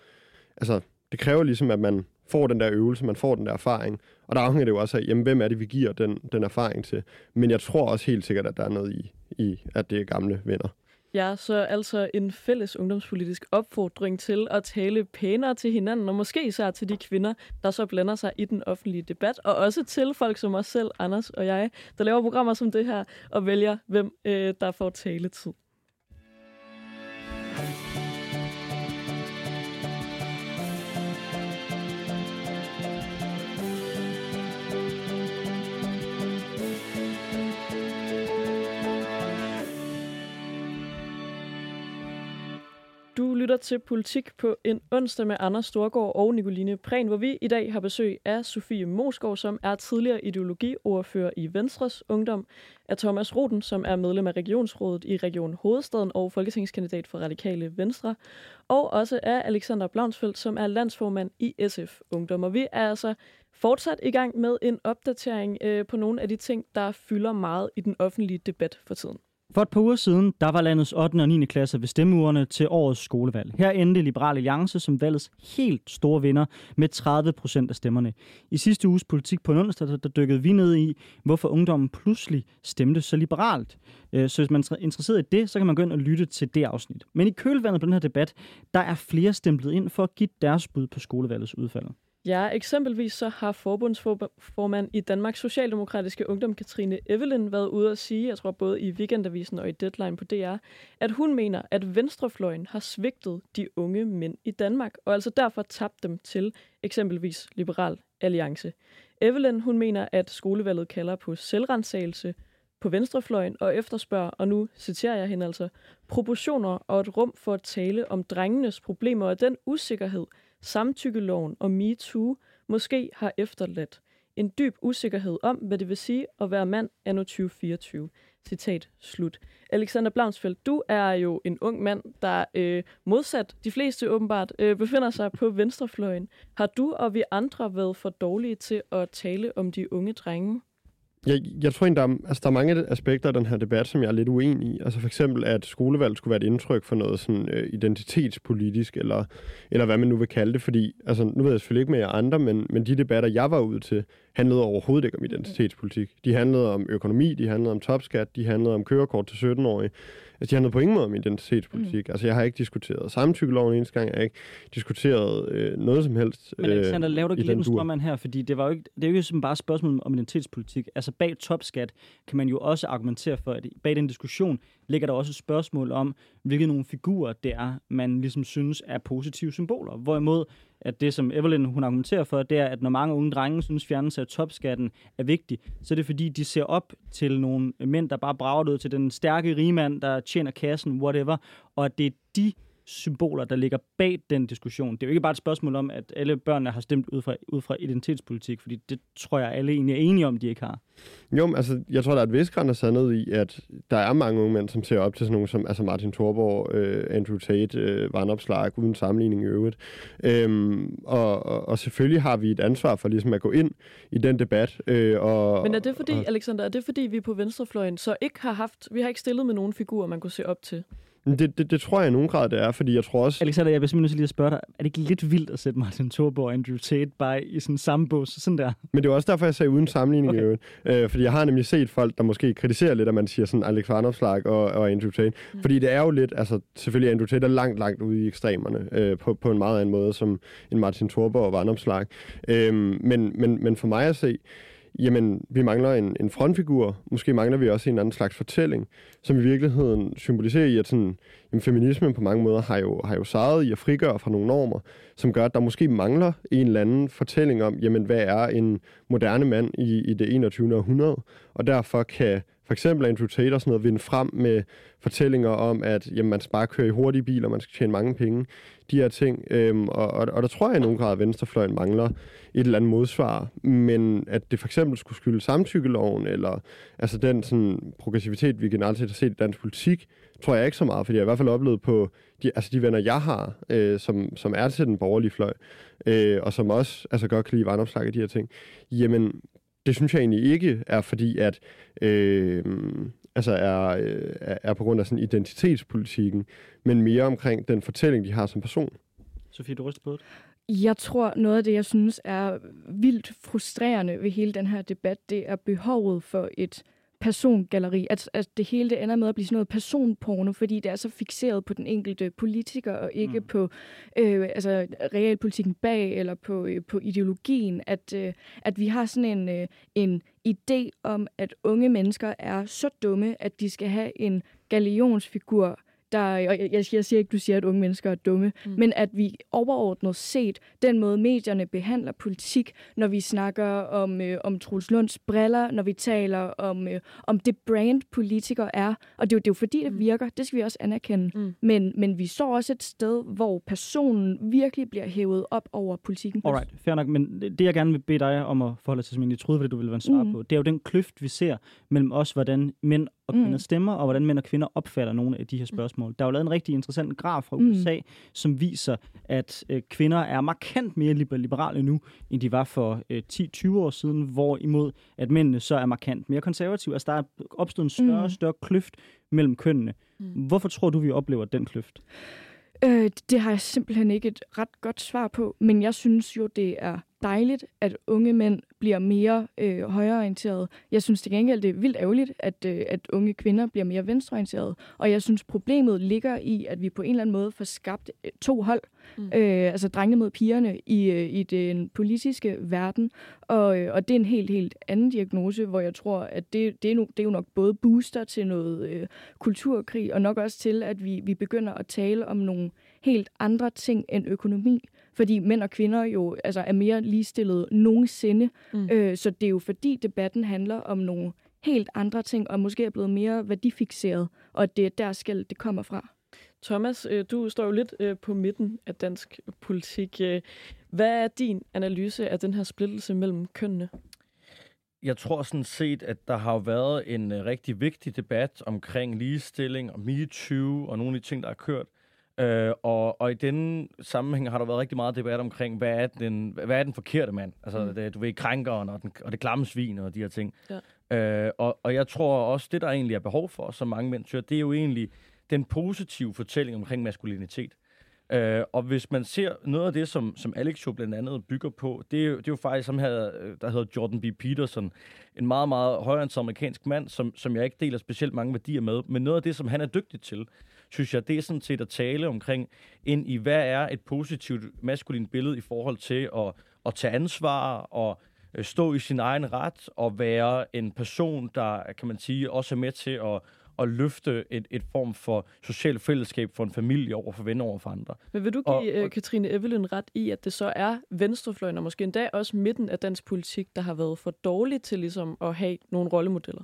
altså, det kræver ligesom, at man får den der øvelse, man får den der erfaring. Og der afhænger det jo også af, jamen, hvem er det, vi giver den, den erfaring til. Men jeg tror også helt sikkert, at der er noget i, i at det er gamle venner. Ja, så altså en fælles ungdomspolitisk opfordring til at tale pænere til hinanden, og måske især til de kvinder, der så blander sig i den offentlige debat, og også til folk som os selv, Anders og jeg, der laver programmer som det her, og vælger, hvem øh, der får taletid. Lytter til Politik på en onsdag med Anders Storgård og Nicoline Prehn, hvor vi i dag har besøg af Sofie Mosgaard, som er tidligere ideologiordfører i Venstres Ungdom, af Thomas Roden, som er medlem af Regionsrådet i Region Hovedstaden og folketingskandidat for Radikale Venstre, og også af Alexander Blomsfeldt, som er landsformand i SF Ungdom. Og vi er altså fortsat i gang med en opdatering øh, på nogle af de ting, der fylder meget i den offentlige debat for tiden. For et par uger siden, der var landets 8. og 9. klasse ved stemmeurene til årets skolevalg. Her endte Liberal Alliance som valgets helt store vinder med 30 procent af stemmerne. I sidste uges politik på en onsdag, der der dykkede vi ned i, hvorfor ungdommen pludselig stemte så liberalt. Øh, så hvis man er interesseret i det, så kan man gå ind og lytte til det afsnit. Men i kølvandet på den her debat, der er flere stemplet ind for at give deres bud på skolevalgets udfald. Ja, eksempelvis så har forbundsformand i Danmarks Socialdemokratiske Ungdom, Katrine Evelyn, været ude at sige, jeg tror både i Weekendavisen og i Deadline på DR, at hun mener, at venstrefløjen har svigtet de unge mænd i Danmark, og altså derfor tabt dem til eksempelvis Liberal Alliance. Evelyn, hun mener, at skolevalget kalder på selvrensagelse på venstrefløjen og efterspørger, og nu citerer jeg hende altså, proportioner og et rum for at tale om drengenes problemer og den usikkerhed, samtykkeloven og MeToo måske har efterladt. En dyb usikkerhed om, hvad det vil sige at være mand anno 2024. Citat slut. Alexander Blaunsfeldt, du er jo en ung mand, der øh, modsat de fleste åbenbart øh, befinder sig på venstrefløjen. Har du og vi andre været for dårlige til at tale om de unge drenge? Jeg, jeg tror egentlig, der er, altså, der er mange aspekter af den her debat, som jeg er lidt uenig i. Altså for eksempel, at skolevalg skulle være et indtryk for noget sådan, øh, identitetspolitisk, eller, eller hvad man nu vil kalde det. Fordi, altså, nu ved jeg selvfølgelig ikke med jer andre, men, men de debatter, jeg var ude til, handlede overhovedet ikke om identitetspolitik. De handlede om økonomi, de handlede om topskat, de handlede om kørekort til 17-årige. Altså, de handlede på ingen måde om identitetspolitik. Mm. Altså, jeg har ikke diskuteret samtykkeloven eneste gang. Jeg har ikke diskuteret øh, noget som helst. Men Alexander, laver du i ikke lidt en strømmand her? Fordi det, var jo ikke, det er jo ikke bare et spørgsmål om identitetspolitik. Altså bag topskat kan man jo også argumentere for, at bag den diskussion ligger der også et spørgsmål om, hvilke nogle figurer det er, man ligesom synes er positive symboler. Hvorimod, at det, som Evelyn hun argumenterer for, det er, at når mange unge drenge synes, fjernelse af topskatten er vigtig, så er det fordi, de ser op til nogle mænd, der bare brager ud til den stærke rigmand, der tjener kassen, whatever, og at det er de symboler, der ligger bag den diskussion. Det er jo ikke bare et spørgsmål om, at alle børnene har stemt ud fra, ud fra identitetspolitik, fordi det tror jeg, alle egentlig er enige om, de ikke har. Jo, men altså, jeg tror, der er et vis græn af sandhed i, at der er mange unge mænd, som ser op til sådan nogle som altså Martin Thorborg, øh, Andrew Tate, øh, Varnopslag, uden sammenligning i øvrigt. Øhm, og, og, og selvfølgelig har vi et ansvar for ligesom at gå ind i den debat. Øh, og, Men er det fordi, og, Alexander, er det fordi, vi på venstrefløjen så ikke har haft, vi har ikke stillet med nogen figurer, man kunne se op til? Det, det, det tror jeg i nogen grad, det er, fordi jeg tror også... Alexander, jeg vil simpelthen lige at spørge dig, er det ikke lidt vildt at sætte Martin Thorborg og Andrew Tate bare i sådan samme bås, sådan der? Men det er også derfor, jeg sagde uden sammenligning Okay. i øvrigt. Øh, fordi jeg har nemlig set folk, der måske kritiserer lidt, at man siger sådan Alex Varnopslag og, og Andrew Tate. Mm. Fordi det er jo lidt, altså selvfølgelig Andrew Tate er langt, langt ude i ekstremerne, øh, på, på en meget anden måde, som en Martin Thorborg og Varnopslag. Øh, men, men, men for mig at se, jamen, vi mangler en, en frontfigur. Måske mangler vi også en anden slags fortælling, som i virkeligheden symboliserer i, at sådan, jamen, feminismen på mange måder har jo, har jo sejret i at frigøre fra nogle normer, som gør, at der måske mangler en eller anden fortælling om, jamen, hvad er en moderne mand i, i det 21. århundrede? Og derfor kan for eksempel Andrew Tate og sådan noget vinde frem med fortællinger om, at jamen, man skal bare køre i hurtige biler, man skal tjene mange penge, de her ting. Øhm, og, og, og der tror jeg i nogen grad, at venstrefløjen mangler et eller andet modsvar. Men at det for eksempel skulle skylde samtykkeloven, eller altså den sådan, progressivitet, vi generelt set har set i dansk politik, tror jeg ikke så meget, fordi jeg i hvert fald oplevet på de, altså de venner, jeg har, øh, som, som er til den borgerlige fløj, øh, og som også altså godt kan lide vandopslag og de her ting, jamen det synes jeg egentlig ikke er fordi, at øh, altså er, øh, er er på grund af sådan identitetspolitikken, men mere omkring den fortælling, de har som person. Sofie, du ryster på det. Jeg tror, noget af det, jeg synes er vildt frustrerende ved hele den her debat, det er behovet for et persongalleri. At, at det hele det ender med at blive sådan noget personporno, fordi det er så fixeret på den enkelte politiker, og ikke mm. på øh, altså, realpolitikken bag, eller på, øh, på ideologien. At, øh, at vi har sådan en, øh, en idé om, at unge mennesker er så dumme, at de skal have en galionsfigur, der, og jeg, jeg, siger ikke, du siger, at unge mennesker er dumme, mm. men at vi overordnet set, den måde medierne behandler politik, når vi snakker om, øh, om Troels Lunds briller, når vi taler om, øh, om det brand, politikere er, og det er, jo, det er jo fordi, det virker, det skal vi også anerkende, Mm. men, men vi står også et sted, hvor personen virkelig bliver hævet op over politikken. Alright, fair nok, men det jeg gerne vil bede dig om at forholde dig til, som jeg troede, hvad du ville være en svar Mhm. på, det er jo den kløft, vi ser mellem os, hvordan mænd og kvinder Mhm. stemmer, og hvordan mænd og kvinder opfatter nogle af de her spørgsmål. Der er jo lavet en rigtig interessant graf fra. USA, som viser, at øh, kvinder er markant mere liber- liberale nu, end de var for øh, 10-20 år siden, hvorimod at mændene så er markant mere konservative. Altså der er opstået en større og Mhm. større kløft mellem kønnene. Mm. Hvorfor tror du, vi oplever den kløft? Øh, det har jeg simpelthen ikke et ret godt svar på, men jeg synes jo, det er dejligt, at unge mænd bliver mere øh, højreorienterede. Jeg synes til gengæld, det er vildt ærgerligt, at, øh, at unge kvinder bliver mere venstreorienterede. Og jeg synes, problemet ligger i, at vi på en eller anden måde får skabt øh, to hold. Mm. Mm. Øh, altså drengene mod pigerne i, øh, i den politiske verden. Og, øh, og det er en helt, helt anden diagnose, hvor jeg tror, at det, det, er, no, det er jo nok både booster til noget øh, kulturkrig, og nok også til, at vi, vi begynder at tale om nogle helt andre ting end økonomi. Fordi mænd og kvinder jo altså, er mere ligestillede nogensinde. Mm. Øh, så det er jo fordi, debatten handler om nogle helt andre ting, og måske er blevet mere værdifixeret, og at det er der skal det kommer fra. Thomas, øh, du står jo lidt øh, på midten af dansk politik. Øh, Hvad er din analyse af den her splittelse mellem kønnene? Jeg tror sådan set, at der har været en rigtig vigtig debat omkring ligestilling og MeToo og nogle af de ting, der er kørt. Uh, og, og i den sammenhæng har der været rigtig meget debat omkring, hvad er den, hvad er den forkerte mand? Altså, Mm. det, du ved, krænkeren og, den, og det klamme svin og de her ting. Ja. Uh, og, og jeg tror også, det der egentlig er behov for, som mange mænd siger, det er jo egentlig den positive fortælling omkring maskulinitet. Uh, og hvis man ser noget af det, som, som Alex jo blandt andet bygger på, det er jo, det er jo faktisk som her, øh, der hedder Jordan B. Peterson, en meget, meget højreorienteret amerikansk mand, som, som jeg ikke deler specielt mange værdier med, men noget af det, som han er dygtig til, synes jeg, det er sådan set at tale omkring ind i, hvad er et positivt maskulint billede i forhold til at, at tage ansvar og øh, stå i sin egen ret og være en person, der, kan man sige, også er med til at, at løfte et, et form for socialt fællesskab for en familie over for venner over for andre. Men vil du give Og- og, og- Katrine Evelyn ret i, at det så er venstrefløjen, og måske endda også midten af dansk politik, der har været for dårlig til ligesom at have nogle rollemodeller?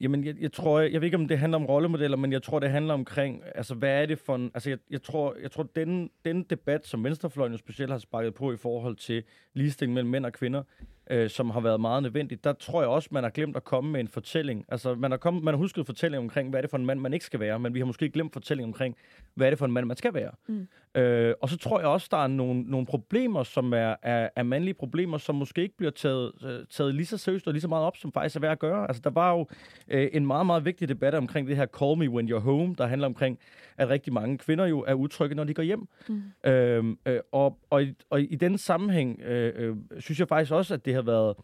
Jamen, jeg, jeg tror, jeg, jeg ved ikke, om det handler om rollemodeller, men jeg tror, det handler omkring, altså, hvad er det for en... Altså, jeg, jeg tror, jeg tror den, den debat, som Venstrefløjen jo specielt har sparket på i forhold til ligestilling mellem mænd og kvinder, øh, som har været meget nødvendigt, der tror jeg også, man har glemt at komme med en fortælling. Altså, man har, kommet, man har husket fortælling omkring, hvad er det for en mand, man ikke skal være, men vi har måske glemt fortælling omkring, hvad er det for en mand, man skal være. Mm. Øh, og så tror jeg også, der er nogle, nogle problemer, som er, er, er mandlige problemer, som måske ikke bliver taget, øh, taget lige så seriøst og lige så meget op, som faktisk er værd at gøre. Altså, der var jo øh, en meget, meget vigtig debat omkring det her Call Me When You're Home, der handler omkring, at rigtig mange kvinder jo er utrygge, når de går hjem. Mm. Øh, øh, og, og, i, og i den sammenhæng øh, øh, synes jeg faktisk også, at det har været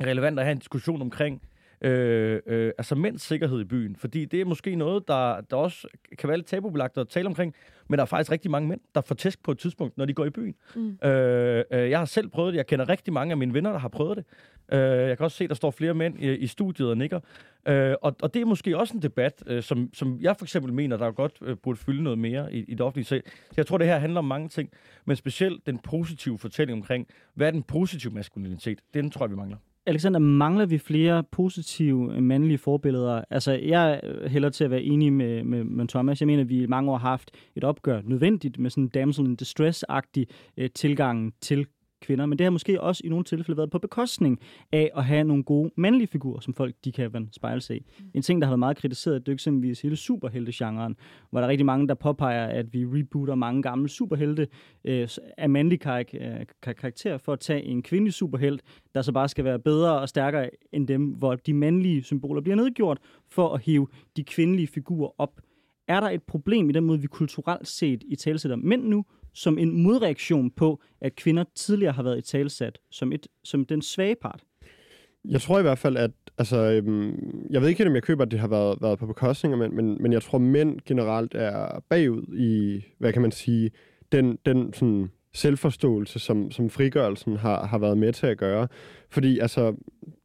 relevant at have en diskussion omkring, øh, øh, altså mænds sikkerhed i byen. Fordi det er måske noget, der, der også kan være lidt tabubelagt at tale omkring, men der er faktisk rigtig mange mænd, der får tæsk på et tidspunkt, når de går i byen. Mm. Øh, øh, jeg har selv prøvet det. Jeg kender rigtig mange af mine venner, der har prøvet det. Øh, jeg kan også se, der står flere mænd i, i studiet og nikker. Øh, og, og det er måske også en debat, øh, som, som jeg for eksempel mener, der godt øh, burde fylde noget mere i, i det offentlige. Så jeg tror, det her handler om mange ting, men specielt den positive fortælling omkring, hvad er den positive maskulinitet? Den tror jeg, vi mangler. Alexander, mangler vi flere positive øh, mandlige forbilleder? Altså, jeg øh, hælder til at være enig med, med, med Thomas. Jeg mener, at vi i mange år har haft et opgør nødvendigt med sådan en damsel in distress-agtig øh, tilgang til kvinder, men det har måske også i nogle tilfælde været på bekostning af at have nogle gode mandlige figurer, som folk de kan spejle sig i. Mm. En ting, der har været meget kritiseret, det er eksempelvis hele superhelte-genren, hvor der er rigtig mange, der påpeger, at vi rebooter mange gamle superhelte øh, af mandlige karak- øh, karakter for at tage en kvindelig superhelt, der så bare skal være bedre og stærkere end dem, hvor de mandlige symboler bliver nedgjort for at hive de kvindelige figurer op. Er der et problem i den måde, vi kulturelt set i talsætter mænd nu, som en modreaktion på, at kvinder tidligere har været i talsat som, et, som den svage part? Jeg tror i hvert fald, at altså, øhm, jeg ved ikke helt, om jeg køber, at det har været, været på bekostning, men, men, men jeg tror, at mænd generelt er bagud i, hvad kan man sige, den, den sådan, selvforståelse, som, som frigørelsen har, har været med til at gøre. Fordi altså,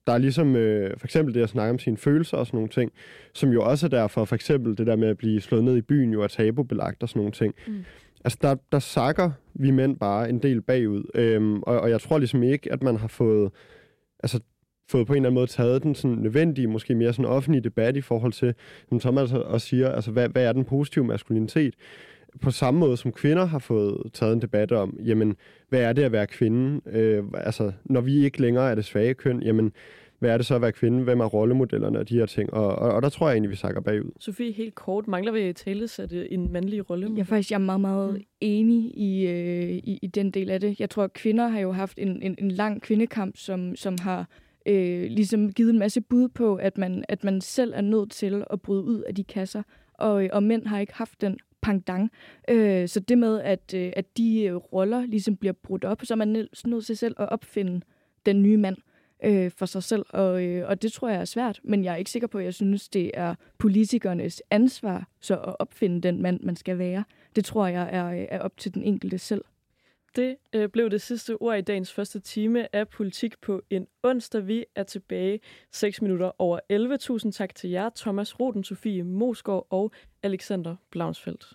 der er ligesom øh, for eksempel det at snakke om sine følelser og sådan nogle ting, som jo også er derfor, for eksempel det der med at blive slået ned i byen, jo er tabubelagt og sådan nogle ting. Mm. Altså, der, der sakker vi mænd bare en del bagud. Øhm, og, og jeg tror ligesom ikke, at man har fået, altså, fået på en eller anden måde taget den sådan nødvendige, måske mere sådan offentlige debat i forhold til, som Thomas også siger, altså, hvad, hvad er den positive maskulinitet? På samme måde som kvinder har fået taget en debat om, jamen, hvad er det at være kvinde? Øh, altså, når vi ikke længere er det svage køn, jamen, hvad er det så at være kvinde? Hvem er rollemodellerne og de her ting? Og, og, og der tror jeg egentlig, vi sakker bagud. Sofie, helt kort, mangler vi tale sætte en mandlig rolle? Jeg er faktisk jeg er meget, meget mm. enig i, øh, i, i den del af det. Jeg tror, at kvinder har jo haft en, en, en lang kvindekamp, som, som har øh, ligesom givet en masse bud på, at man, at man selv er nødt til at bryde ud af de kasser. Og, og mænd har ikke haft den pangdang. Øh, så det med, at, øh, at de øh, roller ligesom bliver brudt op, så er man nødt til selv at opfinde den nye mand øh, for sig selv, og, øh, og det tror jeg er svært, men jeg er ikke sikker på, at jeg synes, det er politikernes ansvar så at opfinde den mand, man skal være. Det tror jeg er, øh, er op til den enkelte selv. Det øh, blev det sidste ord i dagens første time af Politik på en onsdag. Vi er tilbage 6 minutter over 11. Tusind tak til jer, Thomas Roden, Sofie Mosgaard og Alexander Blaunsfeldt.